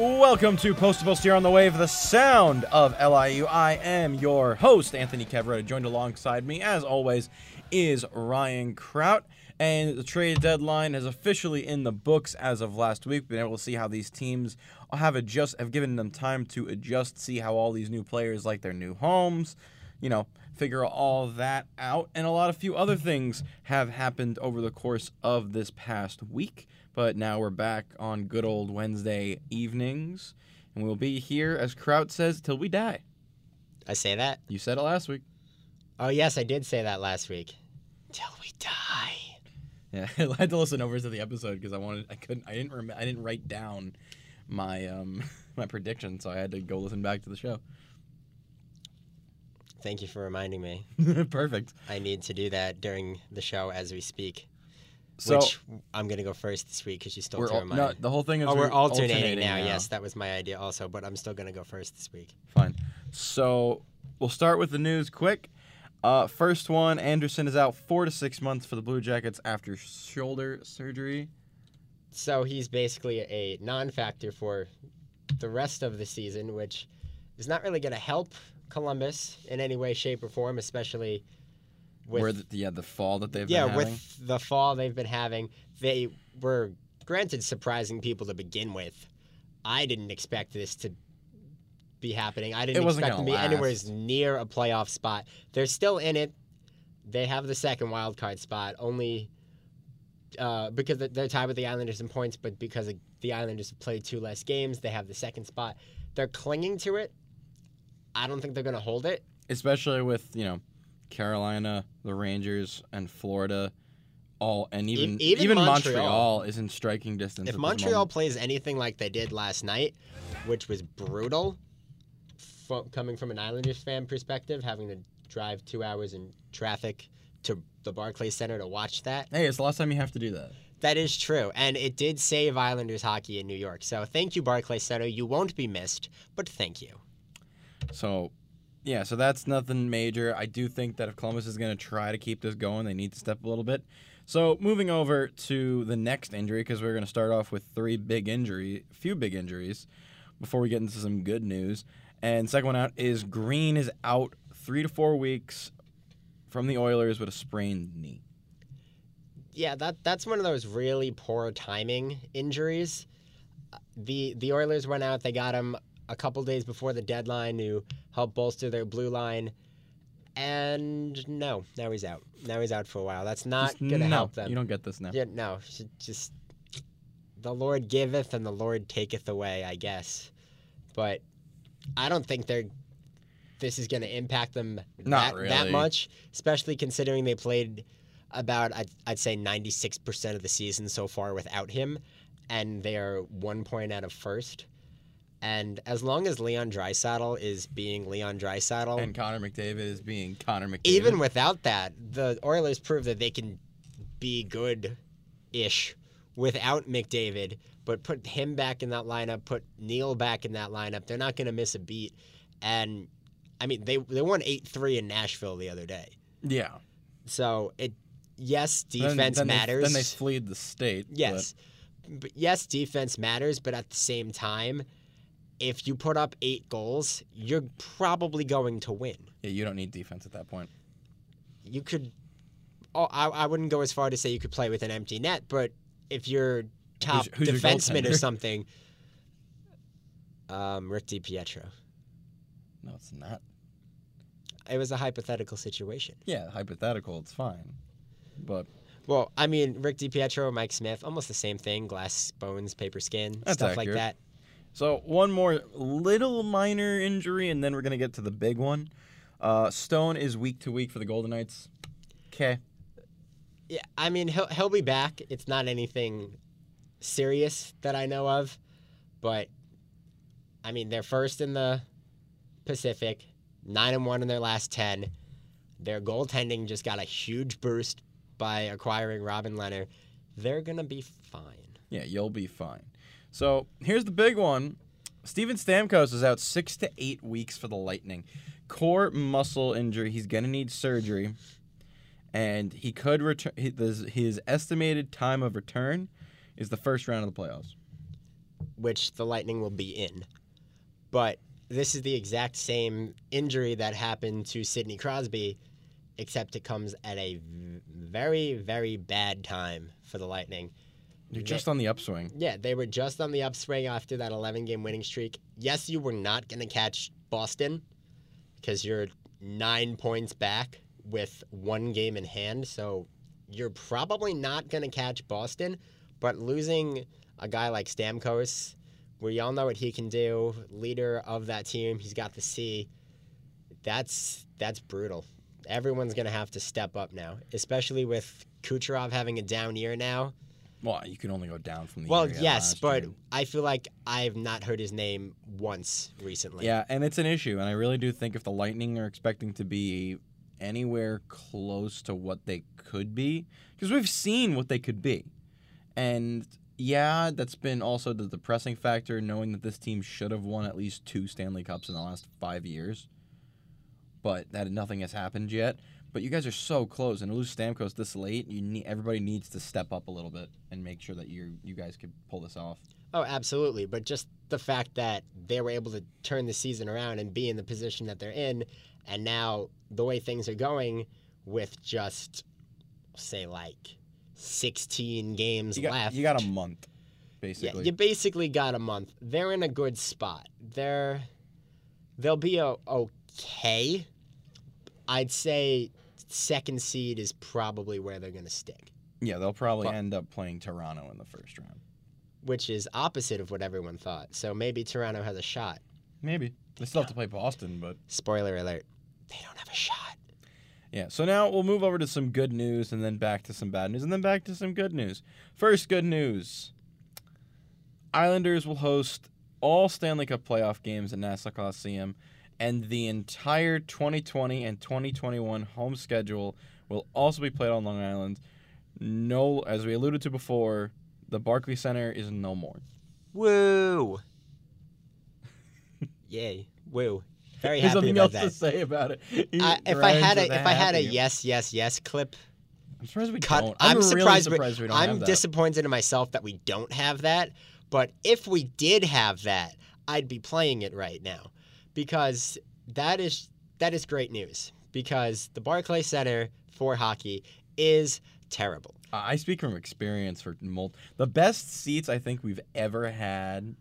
Welcome to Post to Post here on the wave, the sound of LIU. I am your host, Anthony Cavaretta. Joined alongside me, as always, is Ryan Kraut. And the trade deadline is officially in the books as of last week. Been able to see how these teams have adjust, have given them time to adjust, see how all these new players like their new homes, you know, figure all that out. And a lot of few other things have happened over the course of this past week. But now we're back on good old Wednesday evenings, and we'll be here, as Kraut says, till we die. I say that? You said it last week. Oh, yes, I did say that last week. Till we die. Yeah, I had to listen over to the episode because I wanted, I couldn't, I didn't, rem- I didn't write down my um my prediction, so I had to go listen back to the show. Thank you for reminding me. Perfect. I need to do that during the show as we speak. So which I'm going to go first this week because you stole we're to al- no, the whole thing is Oh, we're alternating, alternating now. Yes, that was my idea also, but I'm still going to go first this week. Fine. So we'll start with the news quick. Uh, first one: Anderson is out four to six months for the Blue Jackets after shoulder surgery. So he's basically a non-factor for the rest of the season, which is not really going to help Columbus in any way, shape, or form, especially with where the, yeah, the fall that they've yeah, been having. with the fall they've been having, they were granted surprising people to begin with. I didn't expect this to be happening. I didn't expect them to be gonna anywhere last. near a playoff spot. They're still in it. They have the second wild card spot only uh, because they're- they're tied with the Islanders in points, but because the Islanders have played two less games, they have the second spot. They're clinging to it. I don't think they're going to hold it. especially with you know Carolina, the Rangers, and Florida, all and even even even, Montreal. Montreal. is in striking distance. If Montreal plays anything like they did last night, which was brutal, coming from an Islanders fan perspective, having to drive two hours in traffic to the Barclays Center to watch that, hey, it's the last time you have to do that. that is true. And it did save Islanders hockey in New York. So thank you, Barclays Center. You won't be missed, but thank you. So, yeah, so that's nothing major. I do think that if Columbus is going to try to keep this going, they need to step a little bit. So, moving over to the next injury, because we're going to start off with three big injury, few big injuries, before we get into some good news. And second one out is Green is out three to four weeks from the Oilers with a sprained knee. Yeah, that that's one of those really poor timing injuries. Uh, The the Oilers went out, they got him a couple days before the deadline to help bolster their blue line. And no, now he's out. Now he's out for a while. That's not Just- going to no, help them. You don't get this now. Yeah, no, just the Lord giveth and the Lord taketh away, I guess. But I don't think they're this is going to impact them Not that, that much, especially considering they played about I'd, I'd say 96% of the season so far without him and they're 1 point out of first. And as long as Leon Draisaitl is being Leon Draisaitl, And Connor McDavid is being Connor McDavid. even without that, the Oilers prove that they can be good ish without McDavid, but put him back in that lineup, put Neil back in that lineup. They're not going to miss a beat. And I mean, they they won 8-3 in Nashville the other day. yeah. So, it yes, defense then they- matters. then they fled the state. but- Yes. But yes, defense matters, but at the same time, if you put up 8 goals, you're probably going to win. yeah, you don't need defense at that point. you could oh I, I wouldn't go as far to say you could play with an empty net but if you're top who's your defenseman or something um, Rick DiPietro No, it's not. it was a hypothetical situation Yeah, hypothetical, it's fine. But well I mean Rick DiPietro Mike Smith almost the same thing glass bones paper skin That's stuff like that so one more little minor injury, and then we're gonna get to the big one. Uh, Stone is week to week for the Golden Knights. Okay. yeah I mean he'll, he'll be back it's not anything serious that I know of but I mean they're first in the Pacific, nine and one in their last ten. Their goaltending just got a huge boost by acquiring Robin Lehner. They're gonna be fine. Yeah, you'll be fine. So here's the big one. Steven Stamkos is out six to eight weeks for the Lightning. Core muscle injury. He's gonna need surgery, and he could return. His estimated time of return is the first round of the playoffs. which the Lightning will be in. But this is the exact same injury that happened to Sidney Crosby, except it comes at a very, very bad time for the Lightning. You're just on the upswing. Yeah, they were just on the upswing after that 11 game winning streak. Yes, you were not going to catch Boston because you're nine points back with one game in hand. So you're probably not going to catch Boston. But losing a guy like Stamkos, we all know what he can do, leader of that team, he's got the C. That's that's brutal. Everyone's going to have to step up now, especially with Kucherov having a down year now. Well, you can only go down from the. Well, yes, but year. I feel like I've not heard his name once recently. yeah, and it's an issue, and I really do think if the Lightning are expecting to be anywhere close to what they could be, because we've seen what they could be, and yeah, that's been also the depressing factor, knowing that this team should have won at least two Stanley Cups in the last five years, but that nothing has happened yet. But you guys are so close, and to lose Stamkos this late, you need everybody needs to step up a little bit and make sure that you you guys could pull this off. Oh, absolutely. But just the fact that they were able to turn the season around and be in the position that they're in, and now the way things are going with just, say, like 16 games You got, left. you got a month, Yeah, basically. you basically got a month. They're in a good spot. They're they'll be a, okay. I'd say second seed is probably where they're going to stick, Yeah, they'll probably But- end up playing Toronto in the first round. which is opposite of what everyone thought. So maybe Toronto has a shot. Maybe. They still have to play Boston, but Spoiler alert: they don't have a shot. yeah. So now we'll move over to some good news and then back to some bad news and then back to some good news. First, good news Islanders will host all Stanley Cup playoff games at Nassau Coliseum, and the entire 2020 and 2021 home schedule will also be played on Long Island. No, as we alluded to before, the Barclays Center is no more. Woo! Yay! Woo! Very There's happy nothing about else to that. say about it. I, if I had a if I had a yes yes yes clip, I'm surprised we cut. don't. I'm, I'm, surprised. Really we- surprised we don't I'm have that. disappointed in myself that we don't have that. But if we did have that, I'd be playing it right now, because that is that is great news. Because the Barclay Center for hockey is terrible. I speak from experience for mul- the best seats I think we've ever had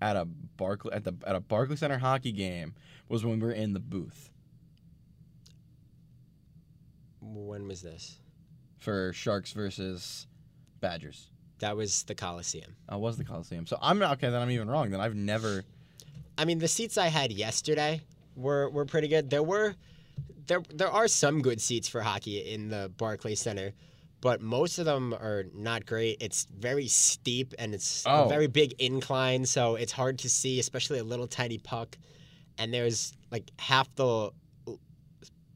at a Barclay at the at a Barclay Center hockey game was when we were in the booth When was this? for Sharks versus Badgers. That was the Coliseum. Uh, was the Coliseum. So I'm not okay. Then I'm even wrong. Then I've never. I mean, the seats I had yesterday were were pretty good. There were there there are some good seats for hockey in the Barclays Center, but most of them are not great. It's very steep and it's Oh. a very big incline, so it's hard to see, especially a little tiny puck. And there's like half the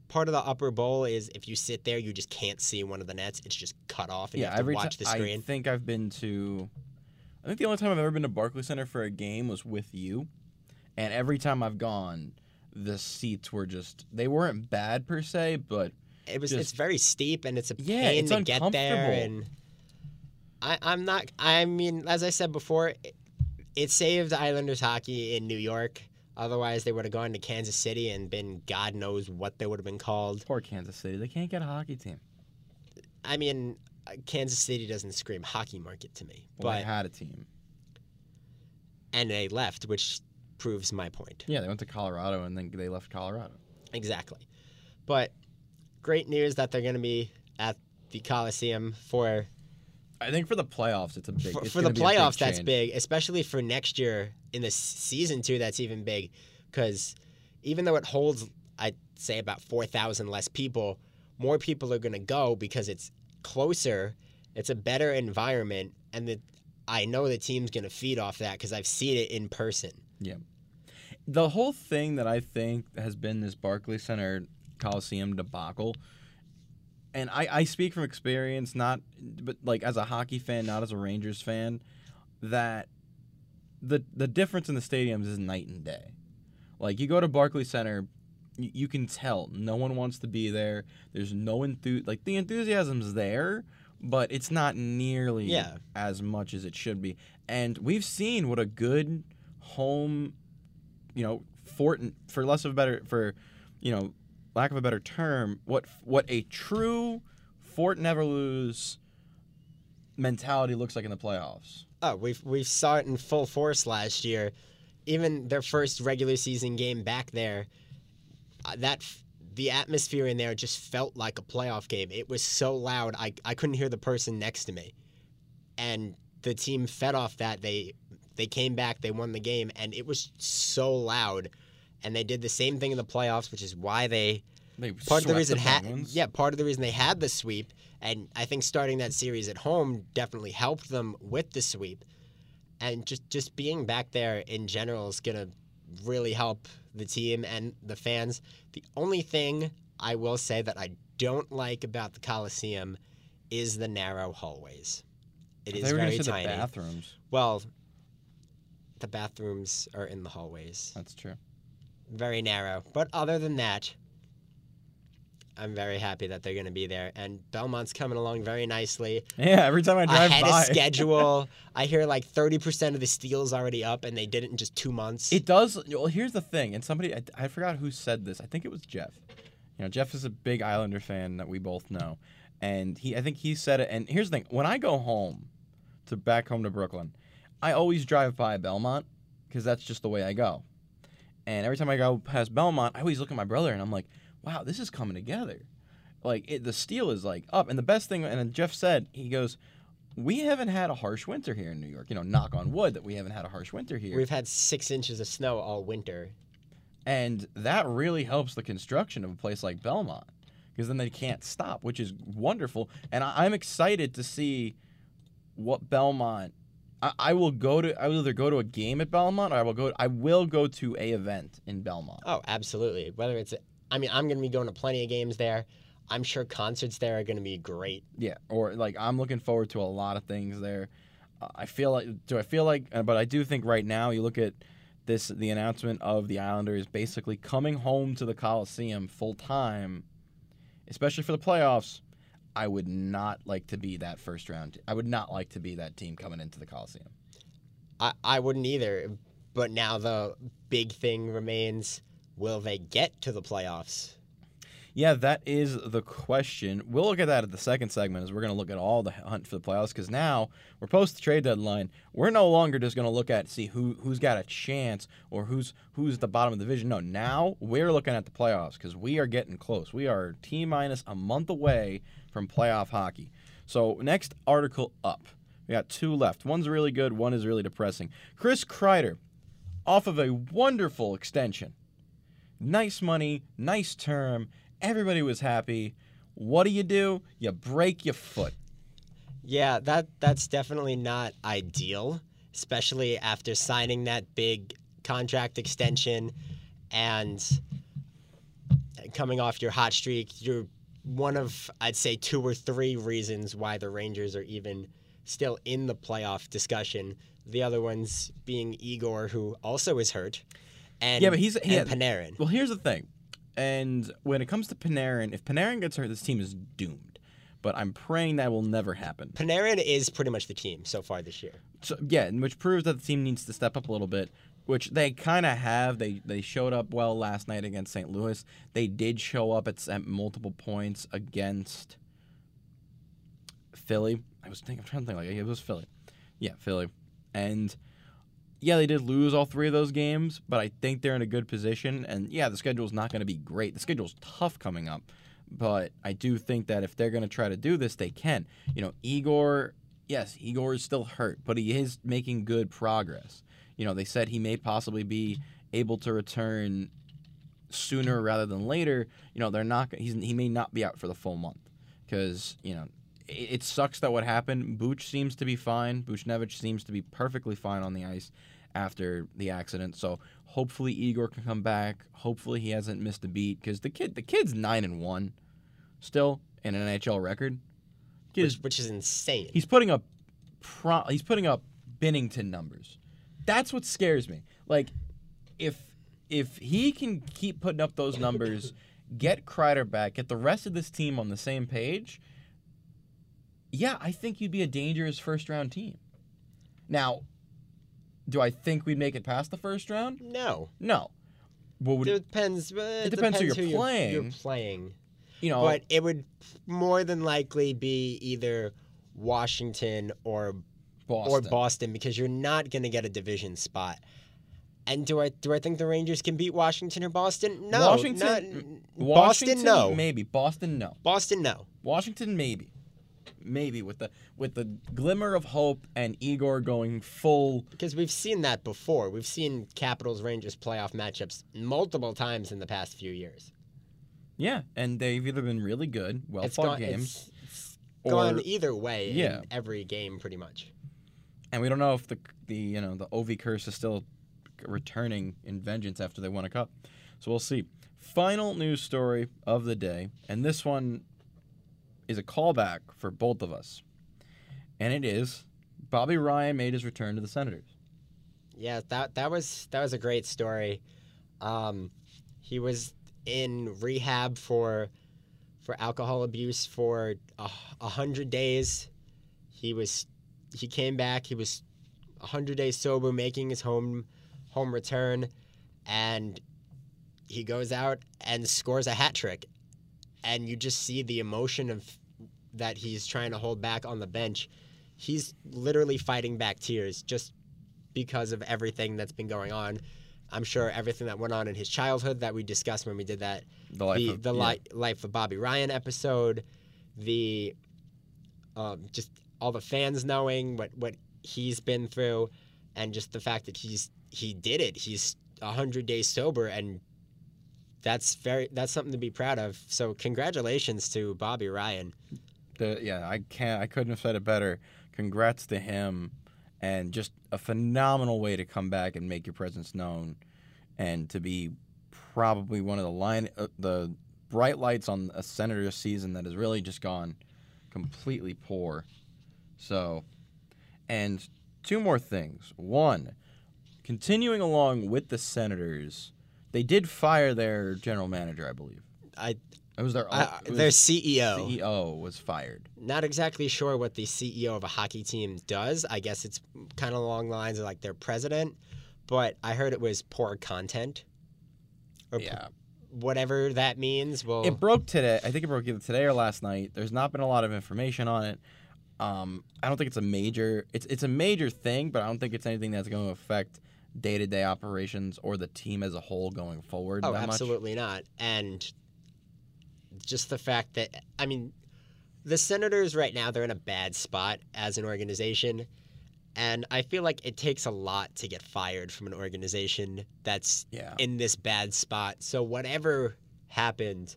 part of the upper bowl is if you sit there, you just can't see one of the nets. It's just cut off, and you Yeah, have to watch time the screen. I think I've been to. I think the only time I've ever been to Barclays Center for a game was with you, and every time I've gone, the seats were just they weren't bad per se, but It was. Just- it's very steep, and it's a Yeah, pain it's to get there. And I, I'm not. I mean, as I said before, it, it saved Islanders hockey in New York. Otherwise, they would have gone to Kansas City and been God knows what they would have been called. poor Kansas City, they can't get a hockey team. I mean, Kansas City doesn't scream hockey market to me, Well, but they had a team. and they left, which proves my point. Yeah, they went to Colorado and then they left Colorado. Exactly. But great news that they're going to be at the Coliseum for I think for the playoffs, it's a big. for, for the a big playoffs that's big especially for next year in the season two that's even big because even though it holds i'd say about 4000 less people more people are going to go because it's closer it's a better environment and the, i know the team's going to feed off that because i've seen it in person The whole thing that I think has been this Barclays Center Coliseum debacle, and I, I speak from experience, not but like as a hockey fan, not as a Rangers fan, that the the difference in the stadiums is night and day. Like you go to Barclays Center, you, you can tell no one wants to be there. There's no enthu like the enthusiasm's there, but it's not nearly Yeah. as much as it should be. And we've seen what a good home, you know, fort for less of a better for, you know, lack of a better term, what what a true fort never lose mentality looks like in the playoffs. Oh, we've we saw it in full force last year. Even their first regular season game back there, uh, that the atmosphere in there just felt like a playoff game. It was so loud, I I couldn't hear the person next to me, and the team fed off that. They they came back, they won the game, and it was so loud. And they did the same thing in the playoffs, which is why they They part of the reason Penguins. yeah part of the reason they had the sweep and i think starting that series at home definitely helped them with the sweep and just just being back there in general is going to really help the team and the fans the only thing i will say that i don't like about the coliseum is the narrow hallways it is thought you were gonna very tiny the bathrooms. well the bathrooms are in the hallways That's true. very narrow. But other than that, I'm very happy that they're going to be there. And Belmont's coming along very nicely. Yeah, every time I drive Ahead by, of schedule. I hear like 30% of the steel's already up, and they did it in just two months. It does. Well, here's the thing, and somebody I, I forgot who said this. I think it was Jeff. You know, Jeff is a big Islander fan that we both know, and he I think he said it. And here's the thing: when I go home, to back home to Brooklyn, I always drive by Belmont because that's just the way I go. And every time I go past Belmont, I always look at my brother and I'm like, "Wow, this is coming together." Like it, the steel is like up, and the best thing. And Jeff said he goes. We haven't had a harsh winter here in New York. You know, knock on wood that we haven't had a harsh winter here. We've had six inches of snow all winter. And that really helps the construction of a place like Belmont because then they can't stop, which is wonderful. And I, I'm excited to see what Belmont. I, I will go to. I will either go to a game at Belmont or I will go. I will go to a event in Belmont. Oh, absolutely. Whether it's, I mean, I'm going to be going to plenty of games there. I'm sure concerts there are going to be great. Yeah, or like I'm looking forward to a lot of things there. Uh, I feel like. Do I feel like? uh, But I do think right now you look at this. The announcement of the Islanders basically coming home to the Coliseum full time, especially for the playoffs. I would not like to be that first round. I would not like to be that team coming into the Coliseum. I, I wouldn't either. But now the big thing remains will they get to the playoffs? Yeah, that is the question. We'll look at that at the second segment as we're going to look at all the hunt for the playoffs because now we're post the trade deadline. We're no longer just going to look at see who who's got a chance or who's who's at the bottom of the division. No, now we're looking at the playoffs because we are getting close. We are t minus a month away from playoff hockey. So next article up, we got two left. One's really good. One is really depressing. Chris Kreider, off of a wonderful extension nice money, nice term. Everybody was happy. What do you do? You break your foot. Yeah, that that's definitely not ideal, especially after signing that big contract extension and coming off your hot streak. You're one of I'd say two or three reasons why the Rangers are even still in the playoff discussion. The other ones being Igor, who also is hurt, and Yeah, but he's- he and had- Panarin. Well, here's the thing. And when it comes to Panarin, if Panarin gets hurt, this team is doomed. But I'm praying that will never happen. Panarin is pretty much the team so far this year. So, yeah, which proves that the team needs to step up a little bit, which they kind of have. They they showed up well last night against St. Louis. They did show up at, at multiple points against Philly. I was thinking, I'm trying to think like it was Philly. Yeah, Philly. And yeah, they did lose all three of those games, but I think they're in a good position. And yeah, the schedule's not going to be great. The schedule's tough coming up, but I do think that if they're going to try to do this, they can. You know, Igor, yes, Igor is still hurt, but he is making good progress. You know, they said he may possibly be able to return sooner rather than later. You know, they're not. He's he may not be out for the full month because you know it, sucks that what happened. Booch seems to be fine. Buchnevich seems to be perfectly fine on the ice after the accident. So hopefully Igor can come back. Hopefully he hasn't missed a beat because the kid the kid's nine and one still in an NHL record. Which, is- which is insane. he's putting up pro, he's putting up Binnington numbers. That's what scares me. Like if if he can keep putting up those numbers, get Kreider back, get the rest of this team on the same page, yeah, I think you'd be a dangerous first round team. Now, do I think we'd make it past the first round? No. No. What would It depends. uh, It, depends who you're playing. You're, playing. playing. you know? But it would more than likely be either Washington or Boston. or Boston because you're not going to get a division spot. And do I do I think the Rangers can beat Washington or Boston? No. Washington- not- Washington, Boston, no. maybe. Boston, no. Boston, no. Washington, maybe. Maybe with the with the glimmer of hope and Igor going full. Because we've seen that before. We've seen Capitals Rangers playoff matchups multiple times in the past few years. Yeah, and they've either been really good, well It's fought gone, games, it's, it's or gone either way Yeah. in every game, pretty much. and we don't know if the the you know the Ovi curse is still returning in vengeance after they won a cup. So we'll see. Final news story of the day, and this one is a callback for both of us, and it is Bobby Ryan made his return to the Senators. Yeah, that that was that was a great story. Um, he was in rehab for for alcohol abuse for a, a hundred days. He was he came back. He was a hundred days sober, making his home home return, and he goes out and scores a hat trick, and you just see the emotion of that he's trying to hold back on the bench. He's literally fighting back tears just because of everything that's been going on. I'm sure everything that went on in his childhood that we discussed when we did that The life the of, the yeah. li- life of Bobby Ryan episode, the um, just all the fans knowing what what he's been through, and just the fact that he's he did it. He's hundred days sober, and that's very that's something to be proud of. So congratulations to Bobby Ryan. The, yeah, I can't. I couldn't have said it better. Congrats to him, and just a phenomenal way to come back and make your presence known, and to be probably one of the line, uh, the bright lights on a Senators season that has really just gone completely poor. So, and two more things. One, continuing along with the Senators, they did fire their general manager, I believe. I, It was their I it was their CEO. CEO was fired. Not exactly sure what the CEO of a hockey team does. I guess it's kind of along the lines of like their president, but I heard it was poor content. Or p- Yeah. whatever that means. Well, It broke today. I think it broke either today or last night. There's not been a lot of information on it. Um, I don't think it's a major. It's it's a major thing, but I don't think it's anything that's going to affect day to day operations or the team as a whole going forward. oh, that much. absolutely not. And just the fact that I mean, the Senators right now they're in a bad spot as an organization. And I feel like it takes a lot to get fired from an organization that's Yeah. in this bad spot. So whatever happened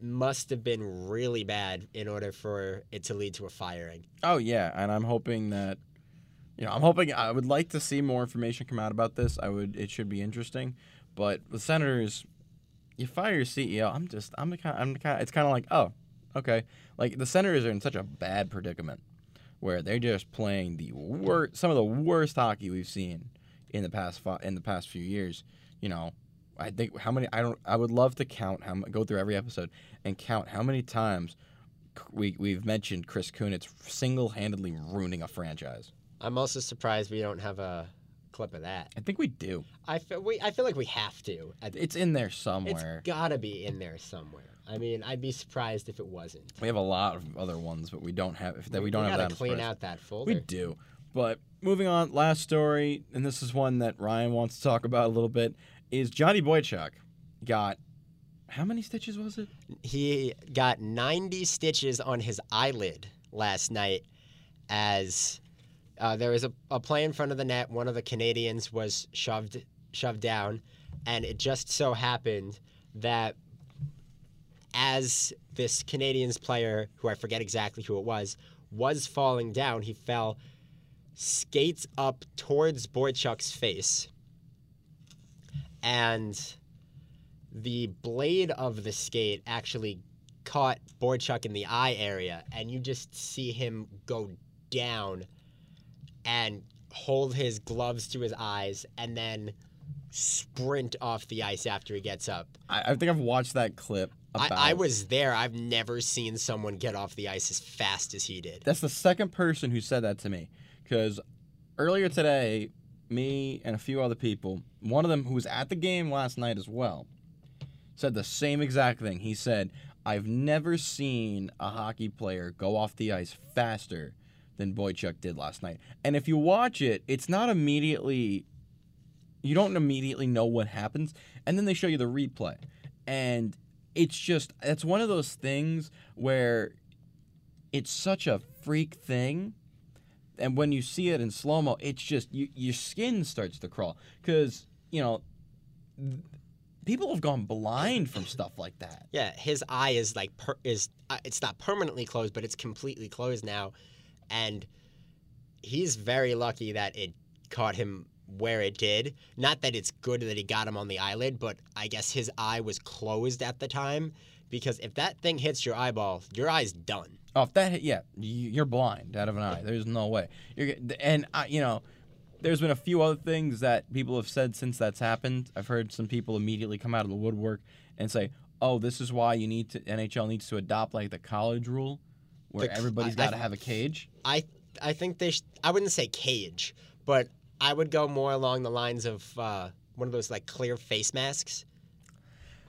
must have been really bad in order for it to lead to a firing. Oh yeah, and I'm hoping that you know, I'm hoping I would like to see more information come out about this. I would it should be interesting, but the Senators you fire your CEO, I'm just I'm kind I'm kind it's kind of like, oh, okay. Like the Senators are in such a bad predicament where they're just playing the worst some of the worst hockey we've seen in the past fi- in the past few years, you know. I think how many I don't I would love to count how go through every episode and count how many times we we've mentioned Chris Kunitz single-handedly ruining a franchise. I'm also surprised we don't have a clip of that. I think we do. I feel we I feel like we have to. I- It's in there It's somewhere. gotta be in there somewhere. I mean, I'd be surprised if it wasn't. we have a lot of other ones, but we don't have that we don't have gotta that. clean out that folder. We do. But moving on, last story, and this is one that Ryan wants to talk about a little bit, is Johnny Boychuk got how many stitches was it? He got 90 stitches on his eyelid last night as uh, there was a, a play in front of the net. One of the Canadiens was shoved shoved down, and it just so happened that as this Canadiens player, who I forget exactly who it was, was falling down, he fell, skates up towards Boychuk's face, and the blade of the skate actually caught Boychuk in the eye area, and you just see him go down and hold his gloves to his eyes, and then sprint off the ice after he gets up. I, I think I've watched that clip. I, I was there. I've never seen someone get off the ice as fast as he did. That's the second person who said that to me. Because earlier today, me and a few other people, one of them who was at the game last night as well, said the same exact thing. He said, I've never seen a hockey player go off the ice faster than Boychuk did last night. And if you watch it, it's not immediately, you don't immediately know what happens. And then they show you the replay. And it's just, it's one of those things where it's such a freak thing and when you see it in slow mo, it's just you, your skin starts to crawl because you know th- people have gone blind from stuff like that. Yeah, his eye is like per, is uh, it's not permanently closed, but it's completely closed now, and he's very lucky that it caught him where it did. Not that it's good that he got him on the eyelid, but I guess his eye was closed at the time because if that thing hits your eyeball, your eye's done. Oh, if that hit, yeah, you- you're blind out of an eye. There's no way. You're and I, you know, there's been a few other things that people have said since that's happened. I've heard some people immediately come out of the woodwork and say, "Oh, this is why you need to NHL needs to adopt like the college rule, where The everybody's got to have a cage." I I think they sh- I wouldn't say cage, but I would go more along the lines of uh, one of those like clear face masks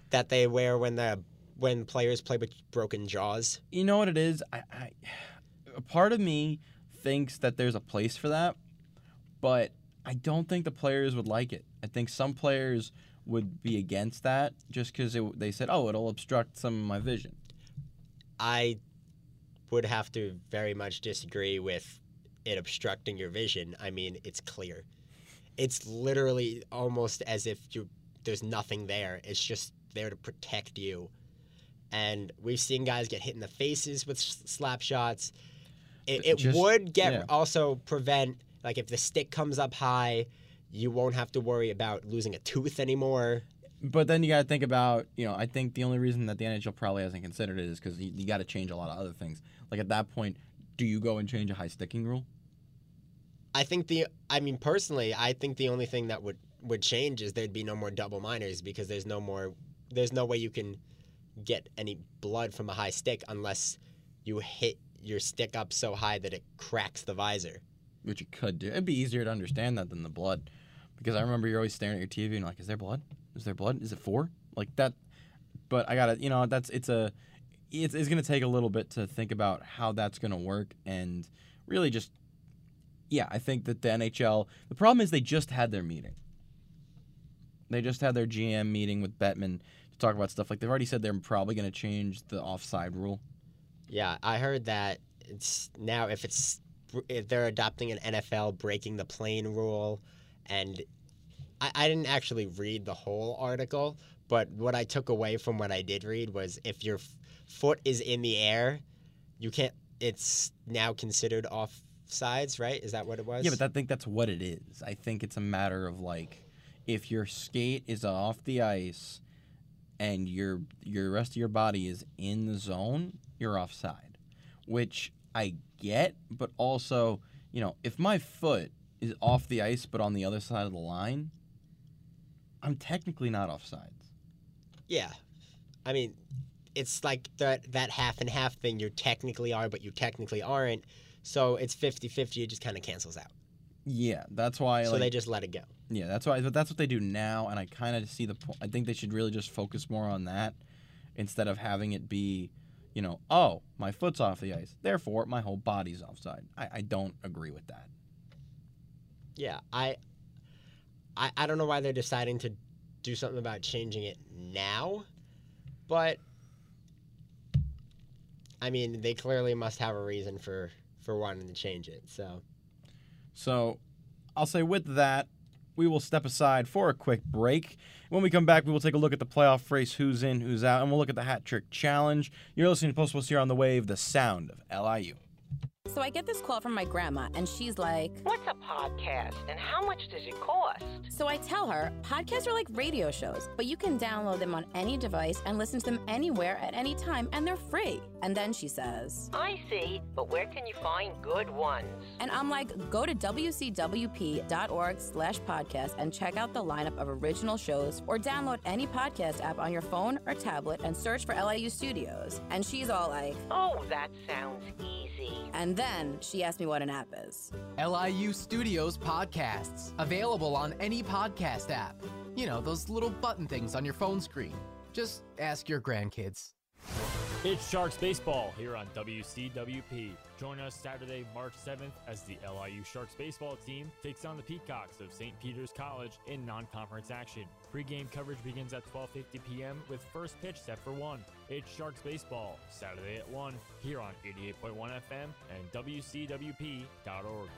that they wear when the when players play with broken jaws. you know what it is I, I a part of me thinks that there's a place for that but i don't think the players would like it i think some players would be against that just because they said oh it'll obstruct some of my vision I would have to very much disagree with it obstructing your vision. I mean, it's clear. It's literally almost as if you there's nothing there. It's just there to protect you. And we've seen guys get hit in the faces with slap shots. It, it Just- would get yeah. also prevent like if the stick comes up high, you won't have to worry about losing a tooth anymore. But then you got to think about you know i think the only reason that the nhl probably hasn't considered it is because you, you got to change a lot of other things. Like at that point do you go and change a high sticking rule? I think the I mean personally, I think the only thing that would would change is there'd be no more double minors because there's no more there's no way you can get any blood from a high stick unless you hit your stick up so high that it cracks the visor. which you could do. It'd be easier to understand that than the blood. Because i remember you're always staring at your tv and you're like is there blood is there blood? Is it four? Like that but i gotta you know that's it's a it's, it's gonna take a little bit to think about how that's gonna work and really just yeah i think that the nhl the problem is they just had their meeting. They just had their gm meeting with bettman to talk about stuff. Like they've already said they're probably gonna change the offside rule. Yeah, I heard that it's now if it's if they're adopting an NFL breaking the plane rule, and I, I didn't actually read the whole article, but what I took away from what I did read was if your f- foot is in the air, you can't. It's now considered offsides, right? Is that what it was? Yeah, but I think that's what it is. I think it's a matter of like if your skate is off the ice and your your rest of your body is in the zone, you're offside. Which I get, but also, you know, if my foot is off the ice but on the other side of the line, I'm technically not offsides. Yeah, I mean, it's like that that half and half thing. You technically are, but you technically aren't. So it's 50-50. It just kind of cancels out. Yeah, that's why so like they just let it go. Yeah, that's why. But that's what they do now, and I kind of see the. po- I think they should really just focus more on that instead of having it be, you know, oh, my foot's off the ice, therefore my whole body's offside. I, I don't agree with that. Yeah, I, I, I don't know why they're deciding to do something about changing it now, but I mean, they clearly must have a reason for for wanting to change it. So So, I'll say with that, we will step aside for a quick break. When we come back, we will take a look at the playoff race, who's in, who's out, and we'll look at the hat trick challenge. You're listening to Post Post here on the Wave, the sound of LIU. So I get this call from my grandma, and she's like, What's a podcast and how much does it cost? So I tell her, podcasts are like radio shows, but you can download them on any device and listen to them anywhere at any time, and they're free. And then she says, I see, but where can you find good ones? and I'm like, go to wcwp.org slash podcast and check out the lineup of original shows or download any podcast app on your phone or tablet and search for LIU Studios. And she's all like, Oh, that sounds easy. And then she asked me what an app is. LIU Studios podcasts, available on any podcast app. You know, those little button things on your phone screen. Just ask your grandkids. It's Sharks Baseball here on WCWP. Join us Saturday, March 7th as the LIU Sharks Baseball team takes on the Peacocks of St. Peter's College in non-conference action. Pre-game coverage begins at 12:50 p.m. with first pitch set for 1. It's Sharks Baseball, Saturday at 1 here on 88.1 FM and WCWP.org.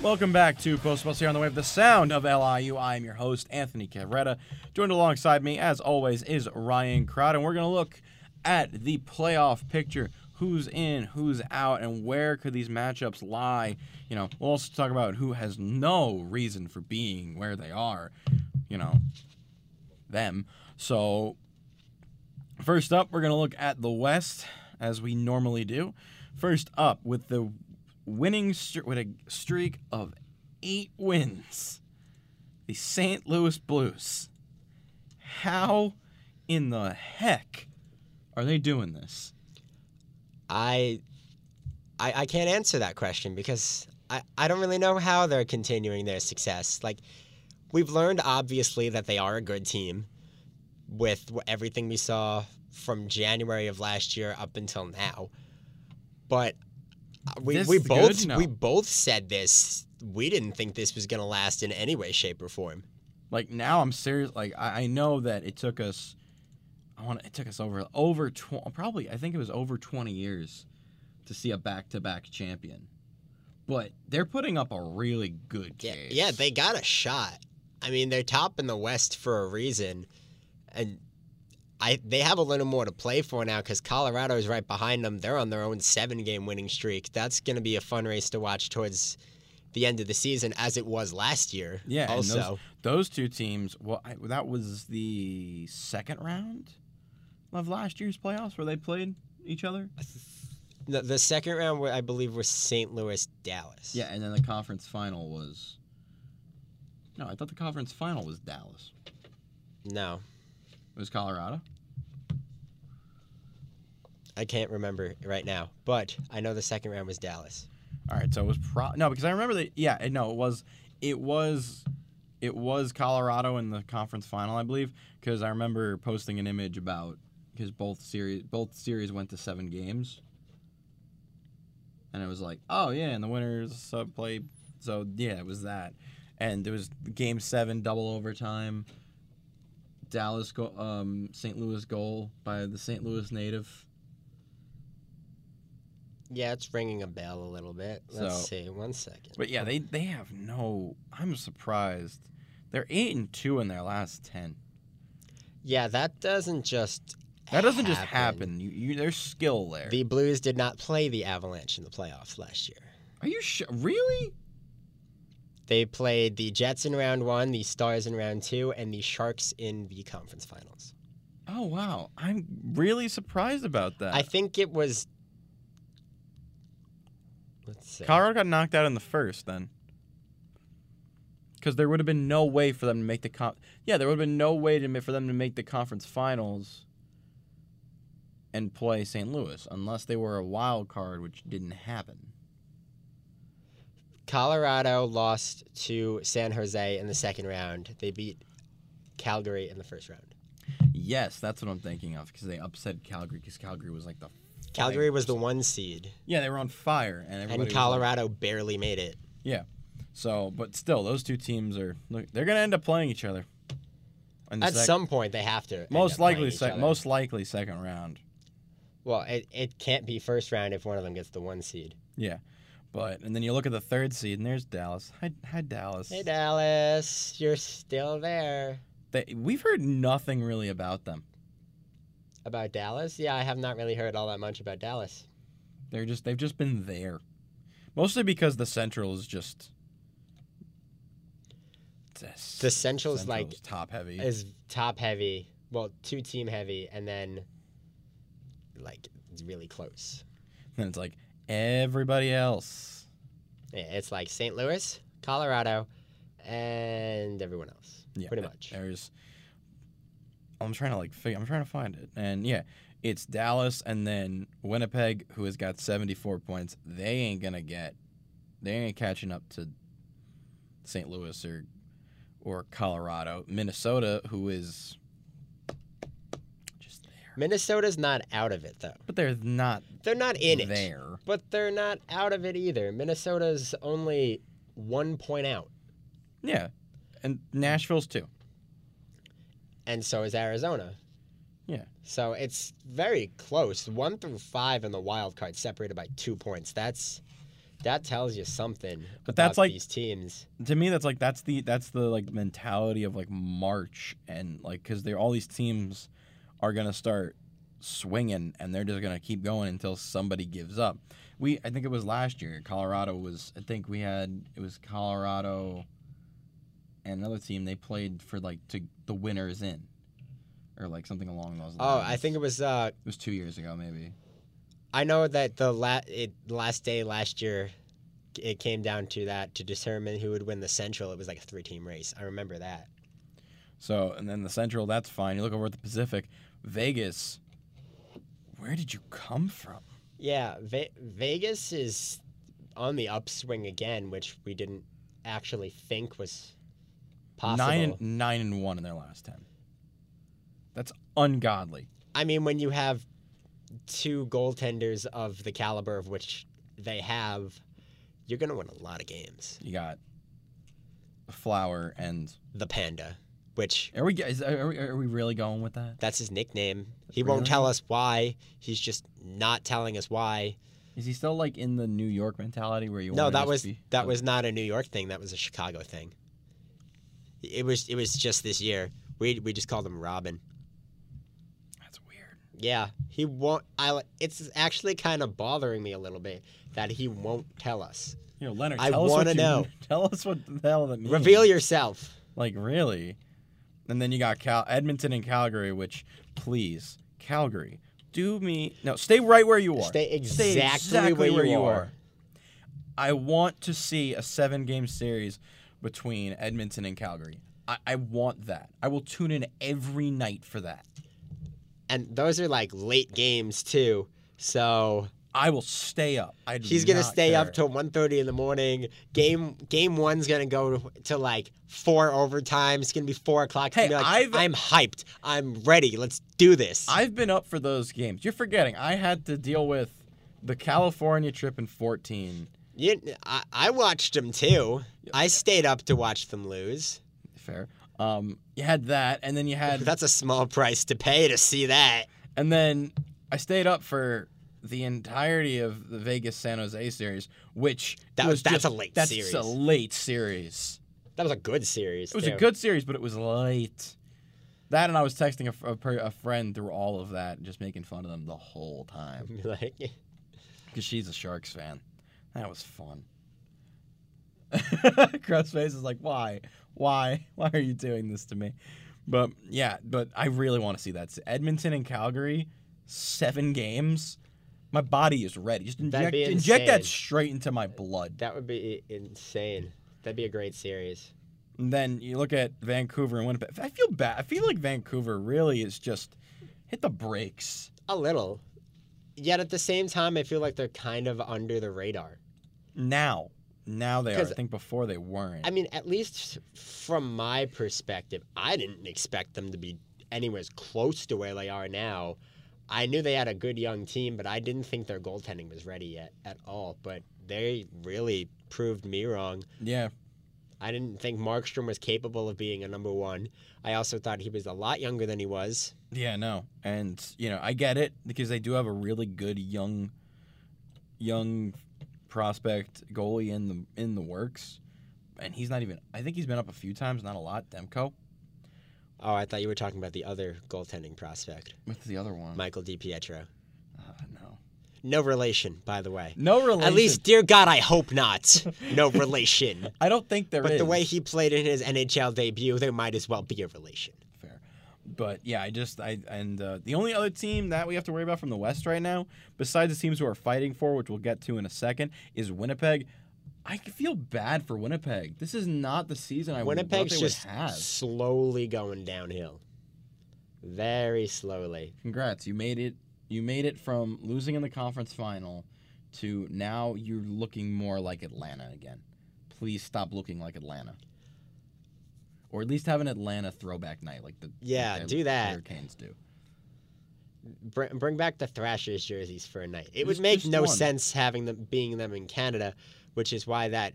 Welcome back to Post Bus here on the Wave, the sound of LIU. I am your host, Anthony Cabrera. Joined alongside me, as always, is Ryan Kraut, and we're going to look at the playoff picture. Who's in, who's out, and where could these matchups lie? You know, we'll also talk about who has no reason for being where they are. You know, them. So, first up, we're going to look at the West, as we normally do. First up, with the winning with a streak of eight wins. The St. Louis Blues. How in the heck are they doing this? I, I, I can't answer that question because I, I don't really know how they're continuing their success. Like, we've learned obviously that they are a good team with everything we saw from January of last year up until now. But we, we both? No. we both said this. We didn't think this was gonna last in any way, shape, or form. Like now, I'm serious. Like I, I know that it took us. I want. It took us over over tw- probably. I think it was over 20 years to see a back-to-back champion. But they're putting up a really good Yeah, yeah, they got a shot. I mean, they're top in the West for a reason, and I they have a little more to play for now because Colorado is right behind them. They're on their own seven-game winning streak. That's going to be a fun race to watch towards the end of the season, as it was last year. Yeah, Also, those, those two teams. Well, I, that was the second round of last year's playoffs where they played each other. the, the second round, I believe, was St. Louis, Dallas. Yeah, and then the conference final was. No, I thought the conference final was Dallas. No, was Colorado. I can't remember right now, but I know the second round was Dallas. All right, so it was pro. No, because I remember that. Yeah, no, it was. It was. It was Colorado in the conference final, I believe, because I remember posting an image about because both series both series went to seven games, and it was like, oh yeah, and the winners uh, play. So yeah, it was that, and it was game seven, double overtime. Dallas go, um, St. Louis goal by the St. Louis native. Yeah, it's ringing a bell a little bit. Let's So- see. One second. But yeah, they they have no. I'm surprised. They're eight and two in their last ten. Yeah, that doesn't just That doesn't just happen. You, you there's skill there. The Blues did not play the Avalanche in the playoffs last year. Are you sure? Really? They played the Jets in round one, the Stars in round two, and the Sharks in the conference finals. Oh wow, I'm really surprised about that. I think it was. Let's see. Colorado got knocked out in the first then. Because there would have been no way for them to make the con. Yeah, there would have been no way to for them to make the conference finals. And play St. Louis unless they were a wild card, which didn't happen. Colorado lost to San Jose in the second round. They beat Calgary in the first round. Yes, that's what I'm thinking of because they upset Calgary because Calgary was like the Calgary was the one seed, Yeah, they were on fire, and and was like- Colorado barely made it. Yeah, so, but still, those two teams are they're gonna end up playing each other. At sec- some point, they have to. most likely, sec- most likely second round. Well, it, it can't be first round if one of them gets the one seed. But and then you look at the third seed, and there's Dallas. Hi, hi Dallas. Hey Dallas, you're still there. They, we've heard nothing really about them. About Dallas? Yeah, I have not really heard all that much about Dallas. They're just they've just been there, mostly because the Central is just. The Central's like top heavy. is top heavy. Well, two team heavy, and then like it's really close. and it's like everybody else. Yeah, it's like St. Louis, Colorado, and everyone else. Yeah, pretty much. There's. I'm trying to like figure. I'm trying to find it, and yeah, it's Dallas, and then Winnipeg, who has got 74 points. They ain't gonna get. They ain't catching up to. St. Louis or, or Colorado, Minnesota, who is. Minnesota's not out of it though. but they're not They're not in it. there. But they're not out of it either. Minnesota's only one point out, Yeah, and Nashville's too. and so is Arizona. Yeah. So it's very close. One through five in the wild card separated by two points. That's that tells you something. But that's about like- these teams. to me that's like that's the that's the like mentality of like march and like because they're all these teams are gonna start swinging and they're just gonna keep going until somebody gives up we i think it was last year colorado was i think we had it was colorado and another team they played for like to the winners in or like something along those lines Oh, I think it was. Uh, it was two years ago maybe I know that the la- it, last day last year, it came down to that to determine who would win the Central. It was like a three-team race. I remember that. so and then the central that's fine you look over at the pacific vegas where did you come from Yeah, Ve- Vegas is on the upswing again, which we didn't actually think was possible. Nine and nine and one in their last ten. That's ungodly. I mean, when you have two goaltenders of the caliber of which they have, you're gonna win a lot of games. You got Flower and The Panda, which are we is, are, we are we really going with that? that's his nickname. He Really? won't tell us why. He's just not telling us why. Is he still like in the New York mentality where you No, that was that oh. was not a New York thing. That was a Chicago thing. It was it was just this year. We we just called him Robin. that's weird. Yeah, he won't. I. It's actually kind of bothering me a little bit that he won't tell us. You know, Leonard, I us wanna know. Tell us what the hell that means. Reveal yourself. like really. And then you got Cal- Edmonton and Calgary, which please, Calgary, do me no, stay right where you are. Stay exactly where where you you are. are. I want to see a seven game series between Edmonton and Calgary. I, I want that. I will tune in every night for that. And those are like late games too. So I will stay up. I do he's gonna stay care. up till 1.30 in the morning. Game game one's gonna go to, to like four overtime. It's gonna be four o'clock. It's Hey, like, I've- I'm hyped. I'm ready. Let's do this. I've been up for those games. You're forgetting. I had to deal with the California trip in 14. You, I, I watched them too. I stayed up to watch them lose. Fair. Um, you had that, and then you had That's a small price to pay to see that. And then I stayed up for the entirety of the Vegas San Jose series, which That was was- that's just- a late series. that's series. a late series. That was a good series. It was too. a good series, but it was late. That and I was texting a, a a friend through all of that, just making fun of them the whole time like, because she's a Sharks fan. That was fun. Cross face is like, why, why, why are you doing this to me? But yeah, but I really want to see that Edmonton and Calgary, seven games. My body is ready. Just inject, inject that straight into my blood. that would be insane. That'd be a great series. And then you look at Vancouver and Winnipeg. I feel bad. I feel like Vancouver really is just hit the brakes A little. Yet at the same time, I feel like they're kind of under the radar. now. Now they are. I think before they weren't. I mean, at least from my perspective, I didn't expect them to be anywhere as close to where they are now. I knew they had a good young team, but I didn't think their goaltending was ready yet at all. But they really proved me wrong. yeah, I didn't think Markstrom was capable of being a number one. I also thought he was a lot younger than he was. Yeah, no. And, you know, I get it because they do have a really good young young prospect goalie in the in the works, and he's not even. I think he's been up a few times, not a lot. Demko. Oh, I thought you were talking about the other goaltending prospect, What's the other one? Michael DiPietro. Uh, no. No relation, by the way. No relation. At least, dear God, I hope not. No relation. I don't think there is. but the way he played in his NHL debut, there might as well be a relation. fair. But yeah, I just I and uh, the only other team that we have to worry about from the West right now, besides the teams who are fighting for, which we'll get to in a second, is Winnipeg. I feel bad for Winnipeg. This is not the season I Winnipeg's thought they just would have. slowly going downhill. Very slowly. Congrats, you made it. You made it from losing in the conference final to now you're looking more like Atlanta again. Please stop looking like Atlanta. Or at least have an Atlanta throwback night like the Yeah, like do that. Hurricanes do. Bring, bring back the Thrashers jerseys for a night. It would make no one. sense having them being them in Canada, which is why that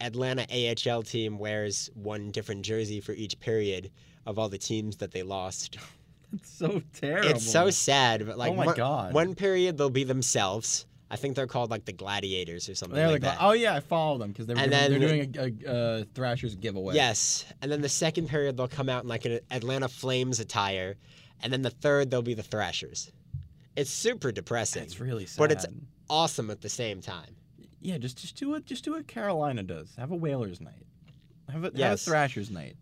Atlanta AHL team wears one different jersey for each period of all the teams that they lost. It's so terrible. It's so sad, but like Oh my one, God. one period they'll be themselves. I think they're called like the Gladiators or something They're like like, that. oh yeah, I follow them because they're, And doing, they're then- doing a, a, a Thrashers giveaway. Yes, and then the second period they'll come out in like an Atlanta Flames attire, and then the third they'll be the Thrashers. It's super depressing, it's really sad. but it's awesome at the same time. Yeah, just just do it. Just do what Carolina does. Have a Whalers night. Have a, have a Thrashers night.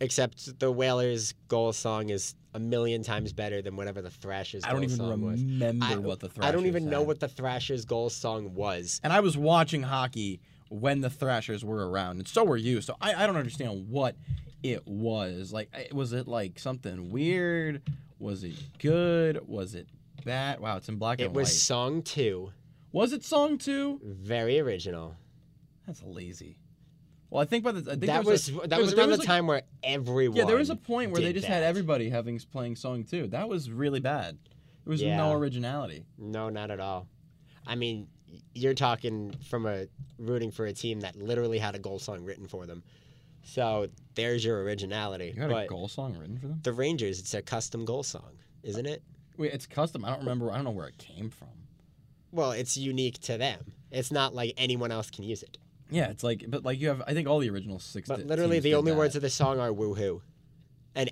Except the Whalers' goal song is a million times better than whatever the Thrashers. I don't even was. remember what the Thrashers. I don't even know what the Thrashers' goal song was. And I was watching hockey when the Thrashers were around, and so were you. So I, I don't understand what it was. Like, was it like something weird? Was it good? Was it bad? Wow, it's in black It and white. It was song two, Was it song two? very original. That's lazy. Well, I think by the I think That was was a- that wait, was around the like- time where everyone. Yeah, there was a point where they just had everybody having playing song two. That was really bad. There was Yeah. no originality. No, not at all. I mean, you're talking from a rooting for a team that literally had a goal song written for them. So there's your originality. You had but a goal song written for them. the Rangers, it's a custom goal song, isn't it? Wait, it's custom. I don't remember. I don't know where it came from. Well, it's unique to them. It's not like anyone else can use it. Yeah, it's like, but like you have. I think all the original six. But literally, the only that. words of the song are "woohoo," and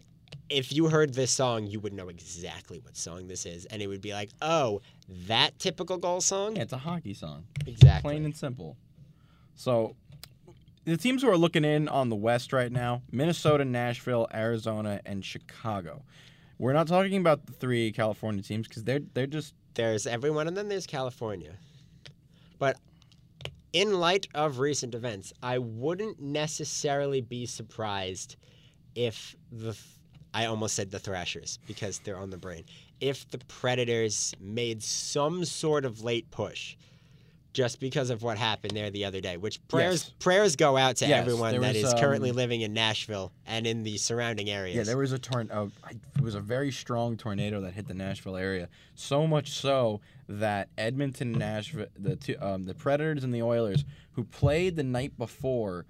if you heard this song, you would know exactly what song this is, and it would be like, "Oh, that typical goal song." Yeah, it's a hockey song. exactly. Plain and simple. So, the teams who are looking in on the West right now Minnesota, Nashville, Arizona, and Chicago. We're not talking about the three California teams because they're they're just there's everyone, and then there's California. But in light of recent events, I wouldn't necessarily be surprised if the I almost said the Thrashers because they're on the brain. If the Predators made some sort of late push, just because of what happened there the other day, which prayers Yes. prayers go out to Yes, everyone that was, is currently um, living in Nashville and in the surrounding areas. Yeah, there was a tornado. It was a very strong tornado that hit the Nashville area. So much so that Edmonton, Nashville, the two, um, the Predators and the Oilers, who played the night before,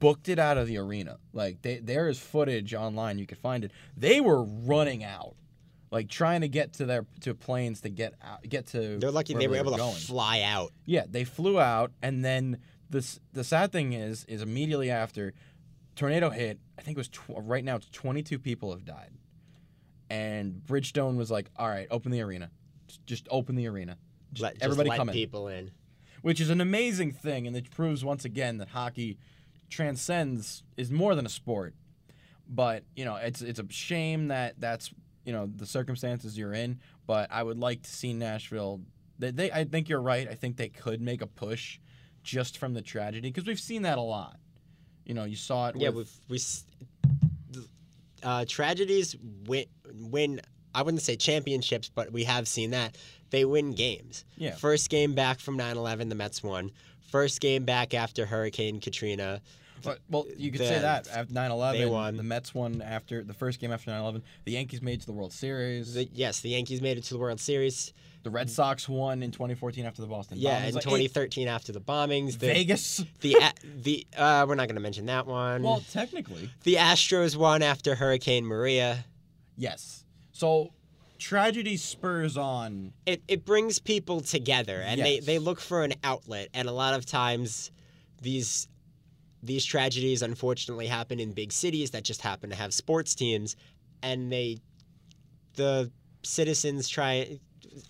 booked it out of the arena. Like they, there is footage online. You can find it. They were running out, like trying to get to their to planes to get out, get to. They're lucky they were able going. to fly out. Yeah, they flew out, and then this. The sad thing is, is immediately after tornado hit, I think it was tw- right now. It's twenty two people have died, and Bridgestone was like, "All right, open the arena, just, just open the arena, just Let, just everybody let come in," people in. which is an amazing thing, and it proves once again that hockey transcends is more than a sport. But you know, it's it's a shame that that's you know the circumstances you're in. But I would like to see Nashville. They, they I think you're right. I think they could make a push just from the tragedy because we've seen that a lot. You know, you saw it. Yeah, with, we've we uh, tragedies win win. I wouldn't say championships, but we have seen that they win games. Yeah. First game back from 9/11, the Mets won. First game back after Hurricane Katrina. But, well, you could say that after 9/11, they won. the Mets won after the first game after 9/11. The Yankees made it to the World Series. The, yes, the Yankees made it to the World Series. the Red Sox won in 2014 after the Boston. Yeah, bombings. in Like, it- 2013 after the bombings. The, Vegas. The the uh, we're not going to mention that one. Well, technically, the Astros won after Hurricane Maria. yes. So tragedy spurs on. it, it brings people together and they, they look for an outlet and a lot of times these these tragedies unfortunately happen in big cities that just happen to have sports teams and they the citizens try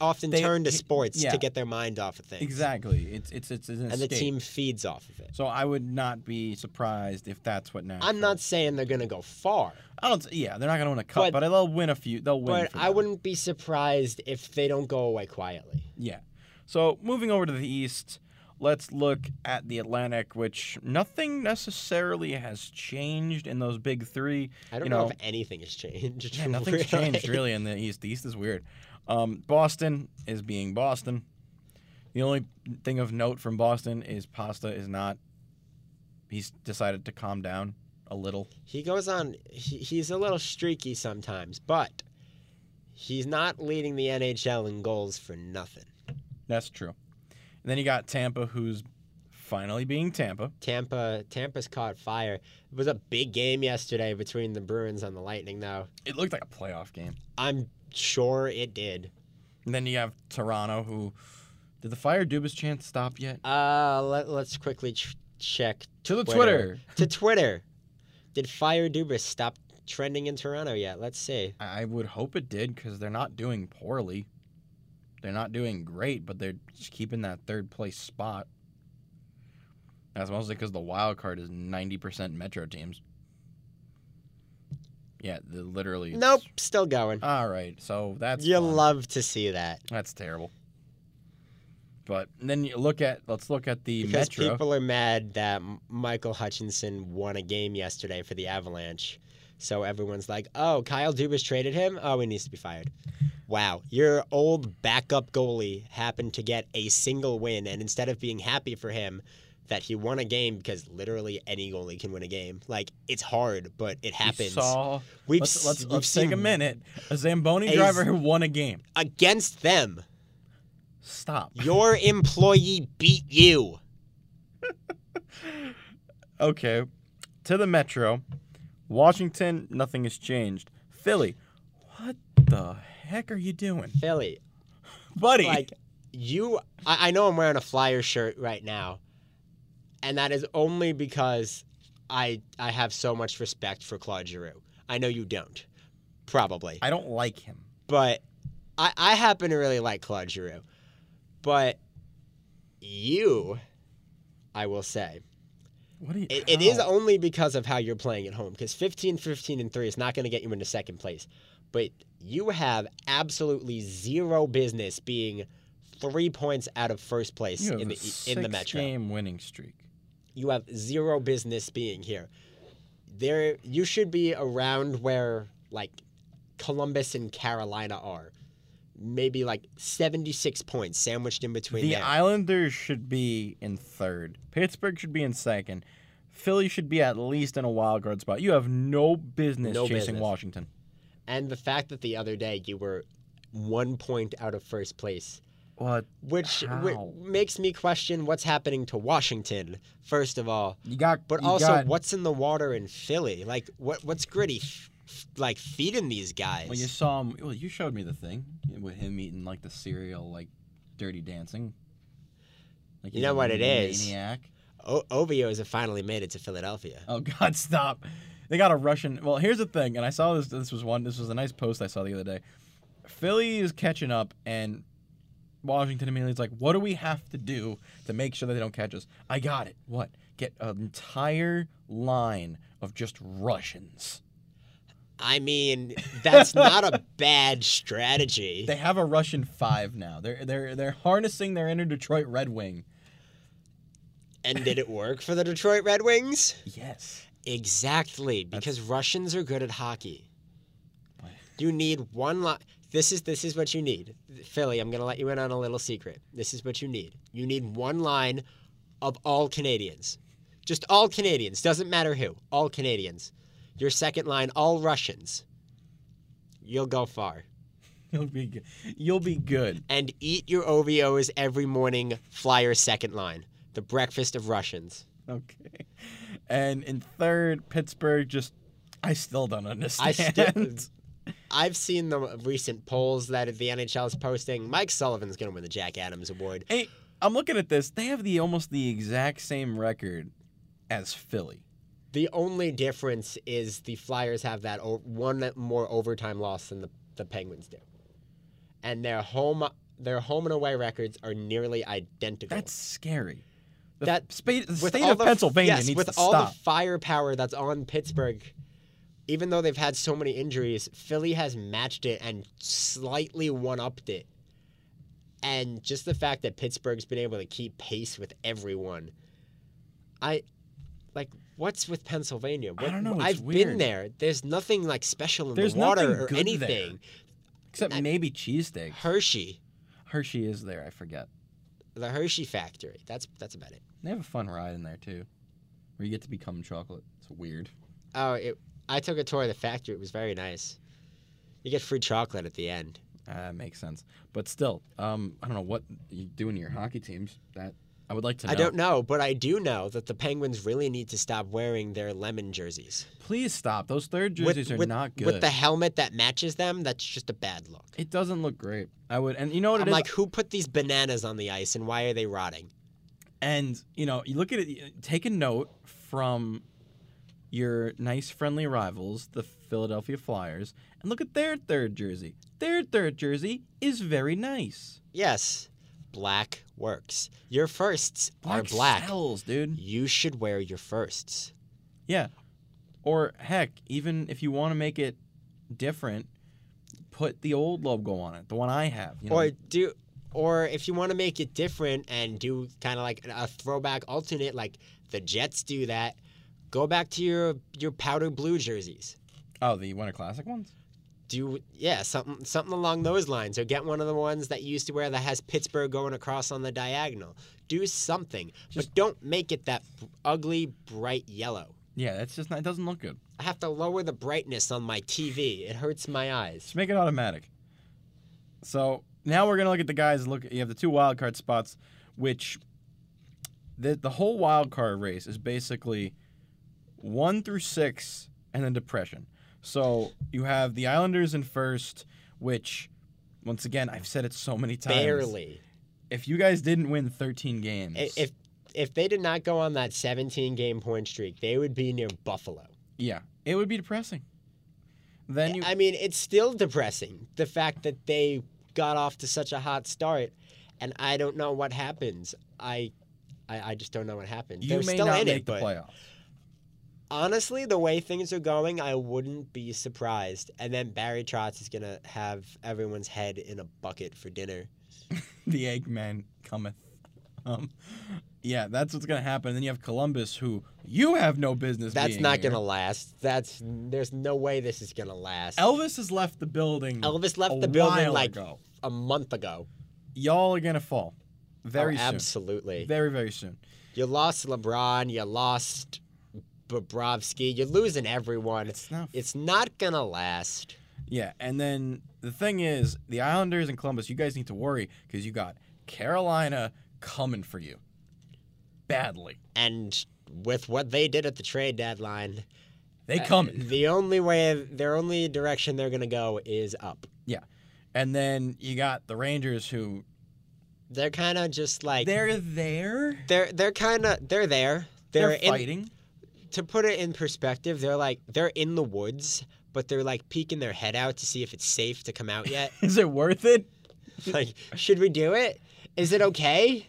often They- turn to sports yeah. to get their mind off of things Exactly. It's it's it's an and the team feeds off of it So I would not be surprised if that's what now. i'm not saying they're going to go far I don't. Yeah, they're not going to win a cup, But- but, they'll win a few. They'll win. but i wouldn't be surprised if they don't go away quietly Yeah. So moving over to the East, let's look at the Atlantic, which nothing necessarily has changed in those big three. i don't you know, know, if anything has changed Yeah, nothing's changed really in the East. The East is weird. Um, Boston is being Boston. The only thing of note from Boston is Pasta is not. He's decided to calm down a little. He goes on. He, he's a little streaky sometimes, but he's not leading the NHL in goals for nothing. That's true. And then you got Tampa, who's finally being Tampa. Tampa, Tampa's caught fire. It was a big game yesterday between the Bruins and the Lightning. Though It looked like a playoff game. I'm sure it did. And then you have Toronto, who did the fire Dubas chance stop yet? Uh, let, let's quickly ch- check To the Twitter. to Twitter. Did Fire Dubas stop trending in Toronto yet? Let's see. I would hope it did because they're not doing poorly. They're not doing great, but they're just keeping that third place spot. That's mostly because the wild card is ninety percent Metro teams. Yeah, the, literally. Nope, still going. All right, so that's you fun. love to see that that's terrible. But then you look at let's look at the because Metro. people are mad that Michael Hutchinson won a game yesterday for the Avalanche. So everyone's like, "Oh, Kyle Dubas traded him. Oh, he needs to be fired." Wow, your old backup goalie happened to get a single win, and instead of being happy for him that he won a game, because literally any goalie can win a game. Like it's hard, but it We happens. saw. We've let's let's, we've let's take a minute. A Zamboni A- driver who won a game. against them. Stop. Your employee beat you. Okay, to the Metro. Washington, nothing has changed. Philly, what the heck are you doing, Philly, buddy? like you I, I know i'm wearing a flyer shirt right now and that is only because i i have so much respect for claude giroux i know you don't probably I don't like him. but i i happen to really like claude giroux but you i will say What you? it, it is only because of how you're playing at home because 15 15 and 3 is not going to get you into second place but you have absolutely zero business being three points out of first place in the in the metro six-game winning streak. you have zero business being here there you should be around where like columbus and carolina are maybe like 76 points sandwiched in between The there. Islanders should be in third. Pittsburgh should be in second. Philly should be at least in a wild card spot. You have no business No chasing business. Washington. and the fact that the other day you were one point out of first place What? which whi- makes me question what's happening to Washington. First of all, You got. but you also got- what's in the water in Philly? Like what what's gritty like feeding these guys? Well, you saw him. Well, you showed me the thing with him eating like the cereal, like Dirty Dancing. Like You know what it is? Maniac. o- Ovios have finally made it to Philadelphia. Oh God, stop! They got a Russian. Well, here's the thing, and I saw this. This was one. This was a nice post I saw the other day. Philly is catching up, and Washington immediately is like, "What do we have to do to make sure that they don't catch us?" I got it. What? Get an entire line of just Russians. I mean, that's not a bad strategy. They have a Russian five now. They're they're they're harnessing their inner Detroit Red Wing. And did it work for the Detroit Red Wings? Yes. Exactly, because Russians are good at hockey. What? You need one line. This is this is what you need, Philly. I'm gonna let you in on a little secret. This is what you need. You need one line of all Canadians, just all Canadians. Doesn't matter who. All Canadians. Your second line, all Russians. You'll go far. You'll be good. You'll be good. And eat your Ovios every morning. Flyer second line, the breakfast of Russians. Okay. And in third, Pittsburgh just I still don't understand. I I've seen the recent polls that the NHL is posting. Mike Sullivan's going to win the Jack Adams Award. Hey, I'm looking at this. They have the almost the exact same record as Philly. The only difference is the Flyers have that o- one more overtime loss than the, the Penguins do, and their home their home and away records are nearly identical. That's scary. The That- spa- the with state all of the- Pennsylvania yes, needs with to all stop. the firepower that's on Pittsburgh. Even though they've had so many injuries, Philly has matched it and slightly one upped it. And just the fact that Pittsburgh's been able to keep pace with everyone, I like. What's with Pennsylvania? What, don't know, I've weird. been there. There's nothing like special in There's the water nothing or anything. Except maybe cheesesteak. Hershey, Hershey is there. I forget. the Hershey factory. That's that's about it. They have a fun ride in there too, where you get to become chocolate. It's weird. Oh, it, I took a tour of the factory. It was very nice. You get free chocolate at the end. Uh, that makes sense. But still, um, I don't know what you do in your hockey teams. That I would like to know. I don't know, but I do know that the Penguins really need to stop wearing their lemon jerseys. Please stop. Those third jerseys are with, not good. With the helmet that matches them, that's just a bad look. it doesn't look great. I would, and you know what it I'm is? like, who put these bananas on the ice and why are they rotting? And you know, you look at it. Take a note from your nice, friendly rivals, the Philadelphia Flyers, and look at their third jersey. Their third jersey is very nice. Yes, black works. Your firsts are Black black. sells, dude. You should wear your firsts. Yeah. Or heck, even if you want to make it different, put the old logo on it, the one I have. You know? Or do or if you want to make it different and do kind of like a throwback alternate like the Jets do that, go back to your your powder blue jerseys. oh, the Winter Classic ones. Do yeah, something something along those lines or get one of the ones that you used to wear that has Pittsburgh going across on the diagonal. Do something, but don't make it that ugly bright yellow. Yeah, that's just not, it doesn't look good. I have to lower the brightness on my TV. It hurts my eyes. Just make it automatic. So now we're gonna look at the guys. Look, you have the two wild card spots, which the the whole wild card race is basically one through six, and then depression. So you have the Islanders in first, which once again I've said it so many times. Barely. If you guys didn't win 13 games, If if they did not go on that 17 game point streak, they would be near Buffalo. yeah, it would be depressing. Then you I mean, it's still depressing the fact that they got off to such a hot start, and I don't know what happens. I, I, I just don't know what happens. you They're may still not in make it, the but playoffs. Honestly, the way things are going, I wouldn't be surprised. And then Barry Trotz is gonna have everyone's head in a bucket for dinner. the Eggman cometh. Um, yeah, that's what's gonna happen. And then you have Columbus, who you have no business. That's not here. gonna last. That's there's no way this is gonna last. Elvis has left the building. Elvis left the building like ago. a month ago. Y'all are gonna fall very Oh, soon. absolutely. Very very soon. You lost LeBron. You lost Bobrovsky. You're losing everyone. It's not. It's not gonna last. Yeah, and then the thing is, the Islanders and Columbus, you guys need to worry because you got Carolina coming for you badly. And with what they did at the trade deadline, They uh, coming. the only way, their only direction they're gonna go is up. Yeah, and then you got the Rangers, who They're kind of just like they're there. they're they're kind of they're there. They're, They're, in, fighting. To put it in perspective, they're like they're in the woods, but they're like peeking their head out to see if it's safe to come out yet. Is it worth it? like, should we do it? Is it okay?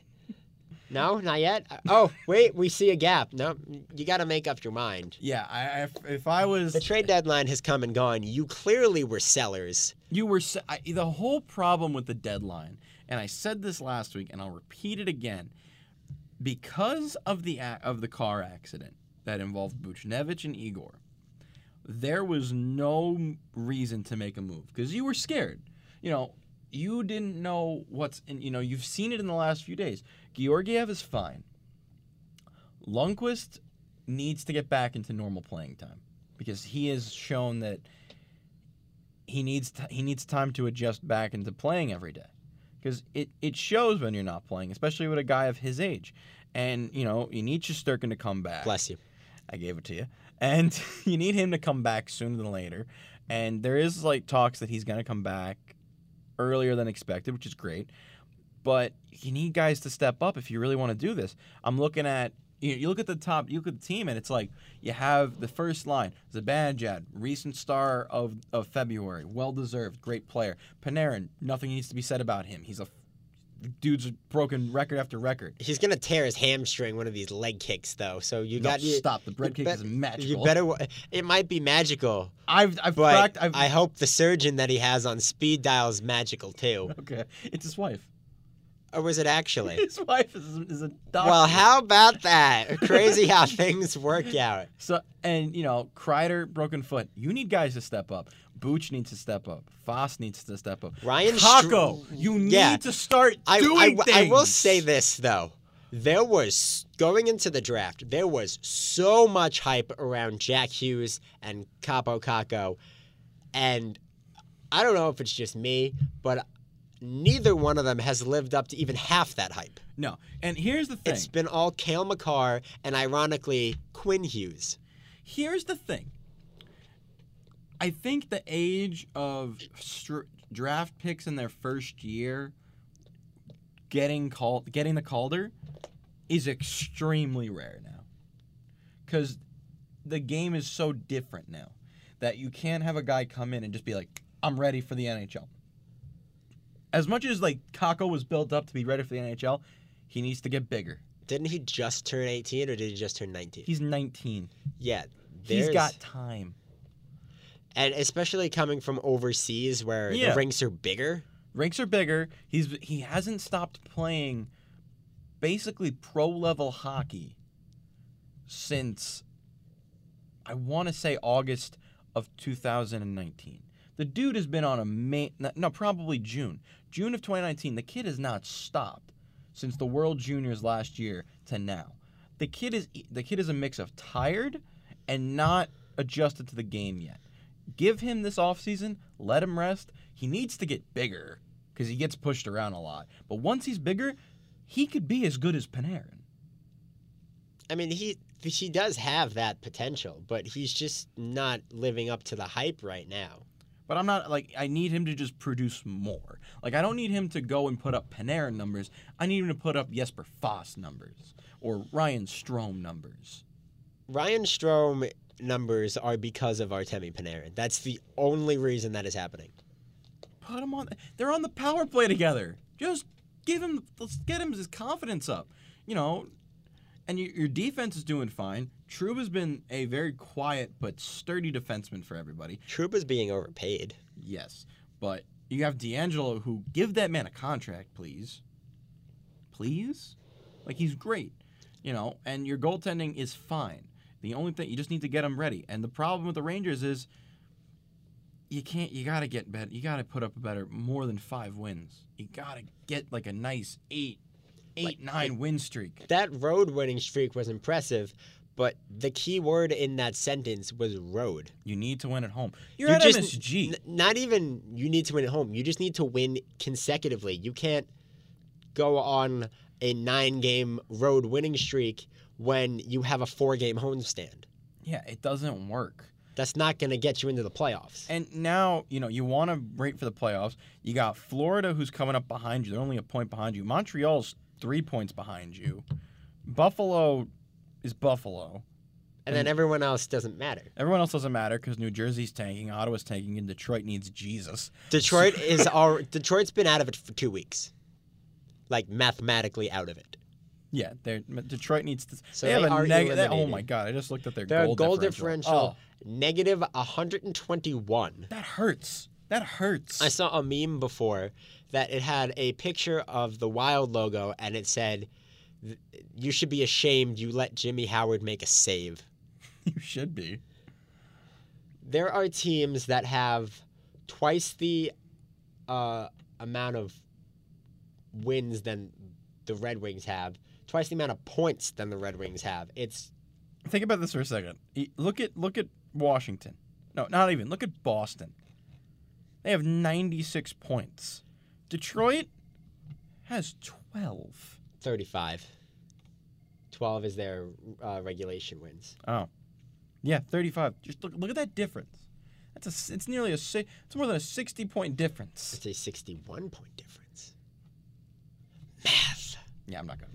No, not yet. Uh, oh, wait, we see a gap. No, you got to make up your mind. Yeah, I, if, if I was The trade deadline has come and gone. You clearly were sellers. You were se- I, the whole problem with the deadline, and I said this last week, and I'll repeat it again, because of the of the car accident that involved Buchnevich and Igor. There was no reason to make a move because you were scared. You know, you didn't know what's in. You know, you've seen it in the last few days. Georgiev is fine. Lundqvist needs to get back into normal playing time because he has shown that he needs t- he needs time to adjust back into playing every day because it, it shows when you're not playing, especially with a guy of his age. And you know you need Shesterkin to come back. Bless you. I gave it to you, and you need him to come back sooner than later. and there is like talks that he's going to come back earlier than expected, which is great. But you need guys to step up if you really want to do this. I'm looking at you, look at the top, you look at the team, and it's like you have the first line: Zibanejad, recent star of of February, well deserved, great player. Panarin, nothing needs to be said about him. He's a dude's broken record after record. He's gonna tear his hamstring one of these leg kicks though. So you No, got you, stop. The bread kick is magical. You better. It might be magical, I've I've cracked. I've, I hope the surgeon that he has on speed dial is magical too. okay. It's his wife. Or was it actually? His wife is, is a doctor. Well, how about that? Crazy how things work out. So and you know, Kreider broken foot. You need guys to step up. Booch needs to step up. Fast needs to step up. Ryan Str- you need Yeah. to start I, doing I, things. I will say this though. There was going into the draft, there was so much hype around Jack Hughes and Kaapo Kakko, and I don't know if it's just me, but neither one of them has lived up to even half that hype. No, and here's the thing. It's been all Cale Makar and ironically Quinn Hughes. Here's the thing. I think the age of str- draft picks in their first year getting called getting the Calder is extremely rare now. Cuz the game is so different now that you can't have a guy come in and just be like I'm ready for the NHL. As much as like Kakko was built up to be ready for the NHL, he needs to get bigger. Didn't he just turn 18 or did he just turn 19? He's 19. yeah. he's got time. And especially coming from overseas where Yeah. the rinks are bigger. Rinks are bigger. He's he hasn't stopped playing basically pro level hockey since I want to say August of 2019. The dude has been on a main no probably June. June of 2019. The kid has not stopped since the World Juniors last year to now. The kid is the kid is a mix of tired and not adjusted to the game yet. Give him this offseason, let him rest. He needs to get bigger because he gets pushed around a lot. But once he's bigger, he could be as good as Panarin. I mean, he he does have that potential, but he's just not living up to the hype right now. But I'm not like I need him to just produce more. Like I don't need him to go and put up Panarin numbers. I need him to put up Jesper Fast numbers or Ryan Strome numbers. Ryan Strome numbers are because of Artemi Panarin. That's the only reason that is happening. Put him on. They're on the power play together. Just give him. Let's get him his confidence up. You know, and your, your defense is doing fine. Trouba's been a very quiet but sturdy defenseman for everybody. Troop is being overpaid. Yes, but you have DeAngelo who give that man a contract, please. Please, like he's great, you know. And your goaltending is fine. The only thing you just need to get them ready. And the problem with the Rangers is you can't. You got to get better. You got to put up a better, more than five wins. You got to get like a nice eight, eight, Like- nine win streak. That road winning streak was impressive, but the key word in that sentence was road. You need to win at home. You're You at just- MSG. N- not even you need to win at home. You just need to win consecutively. You can't go on a nine game road winning streak when you have a four game homestand. yeah, it doesn't work. That's not going to get you into the playoffs. And now, you know, you want to wait for the playoffs. You got Florida who's coming up behind you. They're only a point behind you. Montreal's three points behind you. Buffalo is Buffalo. And then everyone else doesn't matter. Everyone else doesn't matter because New Jersey's tanking, Ottawa's tanking, and Detroit needs Jesus. Detroit is all Detroit's been out of it for two weeks. Like mathematically out of it. Yeah, they're, Detroit needs to. So they have they a are neg- they- Oh my god! I just looked at their Their goal, goal differential. differential negative 121. Oh, that hurts. That hurts. I saw a meme before that it had a picture of the Wild logo and it said, "You should be ashamed you let Jimmy Howard make a save." you should be. There are teams that have twice the uh, amount of wins than the Red Wings have, twice the amount of points than the Red Wings have. It's Think about this for a second. Look at look at Washington. No, not even. Look at Boston. They have 96 points. Detroit has 12. 35. 12 is their uh, regulation wins. Oh. Yeah, 35. Just look look at that difference. That's It's a, it's nearly a it's more than a 60 point difference. It's a 61 point difference. Math. Yeah, I'm not at math,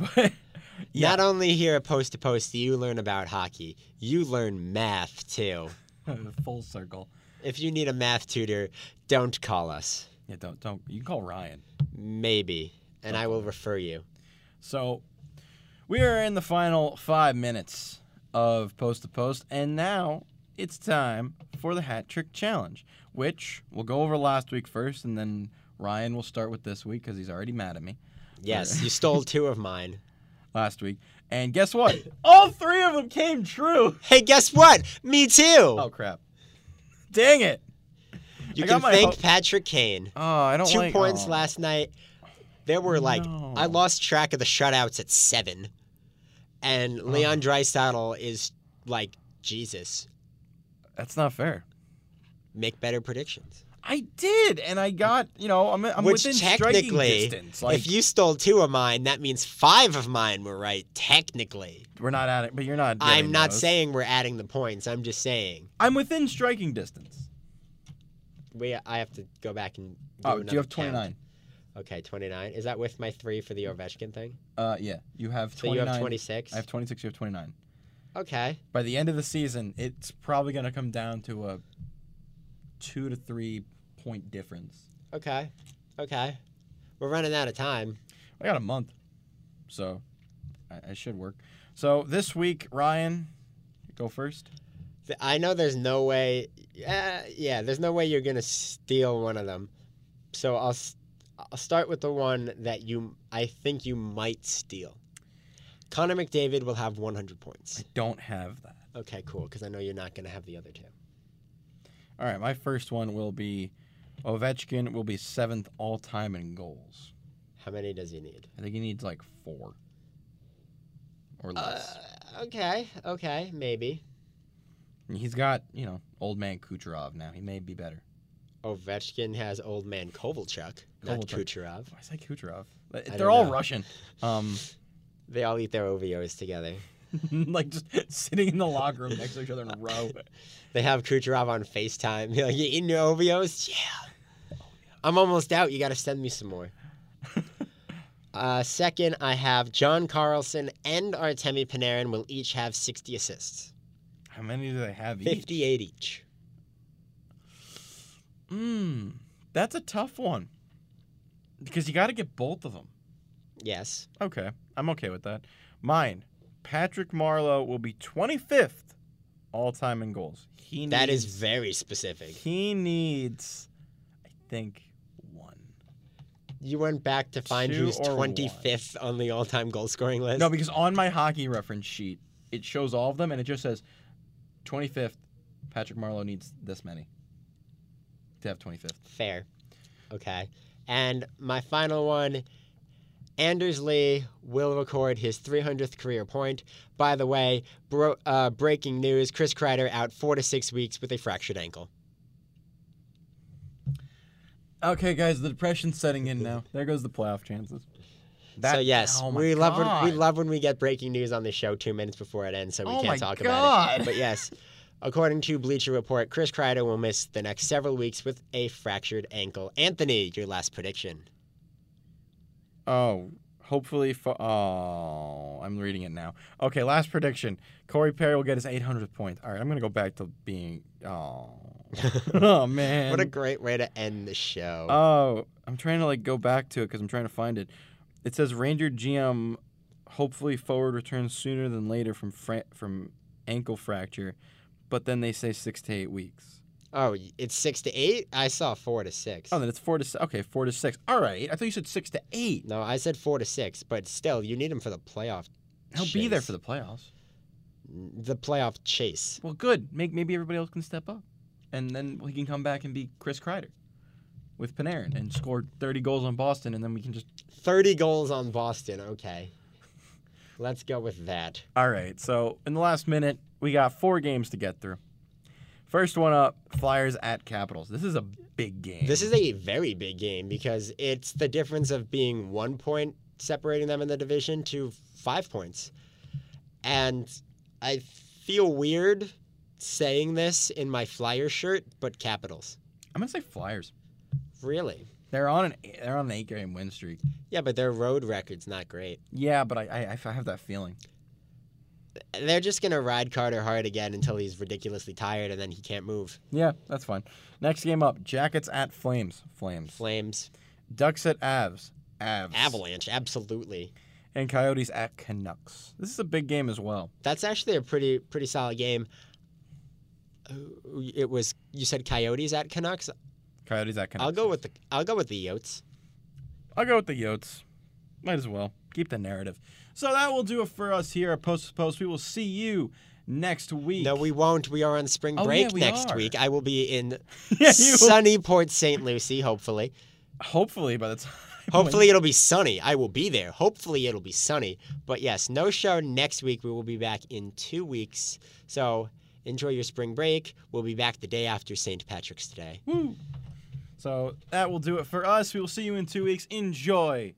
but yeah, Not only here at Post to Post do you learn about hockey, you learn math too. full circle. If you need a math tutor, don't call us. Yeah, don't don't. You can call Ryan. Maybe, and I will refer you. So we are in the final five minutes of post to post, and now it's time for the hat trick challenge, which we'll go over last week first, and then Ryan will start with this week because he's already mad at me Yes, you stole two of mine. last week. And guess what? All three of them came true. Hey, guess what? Me too. Oh crap! Dang it! you I can thank ho- Patrick Kane. Oh, I don't Two like points oh. last night. There were like No. I lost track of the shutouts at seven, and Leon Draisaitl is like Jesus. That's not fair. Make better predictions. I did, and I got you know I'm, I'm Which within striking technically, distance. Like if you stole two of mine, that means five of mine were right. Technically, we're not adding, but you're not. I'm not those. saying we're adding the points. I'm just saying I'm within striking distance. we. I have to go back and. Do Oh, do you have 29? Okay, 29. Is that with my three for the Ovechkin thing? Uh, yeah, you have 29. So you have 26. I have 26. You have 29. Okay. By the end of the season, it's probably gonna come down to a two to three point difference. Okay. Okay. We're running out of time. I got a month, so I, I should work. So this week, Ryan, go first. I know there's no way. Uh, yeah, there's no way you're gonna steal one of them. So I'll I'll start with the one that you I think you might steal. Connor McDavid will have 100 points. I don't have that. Okay, cool. Because I know you're not gonna have the other two. All right, my first one will be Ovechkin will be seventh all time in goals. How many does he need? I think he needs like four or Uh, less. okay. Okay. Maybe. He's got you know old man Kucherov now. He may be better. Ovechkin has old man Kovalchuk, not Kovalchuk. Kucherov. Why is that Kucherov? They're all know. Russian. Um, They all eat their OVOs together. like just sitting in the locker room next to each other in a row. They have Kucherov on FaceTime. Be like, you eating your OVOs? Yeah. I'm almost out. You got to send me some more. uh, second, I have John Carlson and Artemi Panarin will each have 60 assists. How many do they have each? 58 each. Mm, that's a tough one. Because you got to get both of them. Yes. Okay, I'm okay with that. Mine, Patrick Marleau will be 25th all time in goals. He needs, That is very specific. He needs, I think, one. You went back to find Two who's or one. 25th on the all time goal scoring list? No, because on my hockey reference sheet, it shows all of them, and it just says 25th. Patrick Marleau needs this many to have 25th. Fair. Okay. And my final one Anders Lee will record his 300th career point. By the way, bro- uh, breaking news Chris Kreider out four to six weeks with a fractured ankle. Okay, guys, the depression's setting in now. There goes the playoff chances. so, yes, oh we, love when, we love when we get breaking news on the show two minutes before it ends, so we Oh can't talk God. about it. But yes, according to Bleacher Report, Chris Kreider will miss the next several weeks with a fractured ankle. Anthony, your last prediction. Oh, hopefully. Fo- oh, I'm reading it now. Okay, last prediction. Corey Perry will get his 800th point. All right, I'm gonna go back to being. Oh, oh man. What a great way to end the show. Oh, I'm trying to like go back to it because I'm trying to find it. It says Ranger GM, hopefully forward returns sooner than later from fra- from ankle fracture, but then they say six to eight weeks. Oh, it's six to eight. I saw four to six. Oh, then it's four to six. okay, four to six. All right, I thought you said six to eight. no, I said four to six, but still, you need him for the playoff. He'll be there for the playoffs. the playoff chase. Well, good. Make maybe everybody else can step up, and then he can come back and be Chris Kreider with Panarin and score 30 goals on Boston, and then we can just. Thirty goals on Boston. Okay, let's go with that. All right. So in the last minute, we got four games to get through. First one up, Flyers at Capitals. This is a big game. This is a very big game because it's the difference of being one point separating them in the division to five points, and I feel weird saying this in my Flyer shirt, but Capitals. I'm gonna say Flyers. Really? They're on an they're on an eight game win streak. Yeah, but their road record's not great. Yeah, but I, I I have that feeling. They're just gonna ride Carter hard again until he's ridiculously tired and then he can't move. Yeah, that's fine. Next game up: Jackets at Flames. Flames. Flames, Ducks at Avs. Avs. Avalanche, absolutely. And Coyotes at Canucks. This is a big game as well. That's actually a pretty pretty solid game. It was you said Coyotes at Canucks. Coyotes at Canucks. I'll go with the I'll go with the Yotes. I'll go with the Yotes. Might as well keep the narrative. So that will do it for us here at Post to Post. We will see you next week. No, we won't. We are on spring Oh, break yeah, we next are. week. I will be in Yeah, sunny Port St. Lucie. Hopefully, Hopefully by the time. hopefully it'll be sunny. I will be there. Hopefully it'll be sunny. But yes, no show next week. We will be back in two weeks. So enjoy your spring break. We'll be back the day after St. Patrick's Day. Woo. So that will do it for us. We will see you in two weeks. Enjoy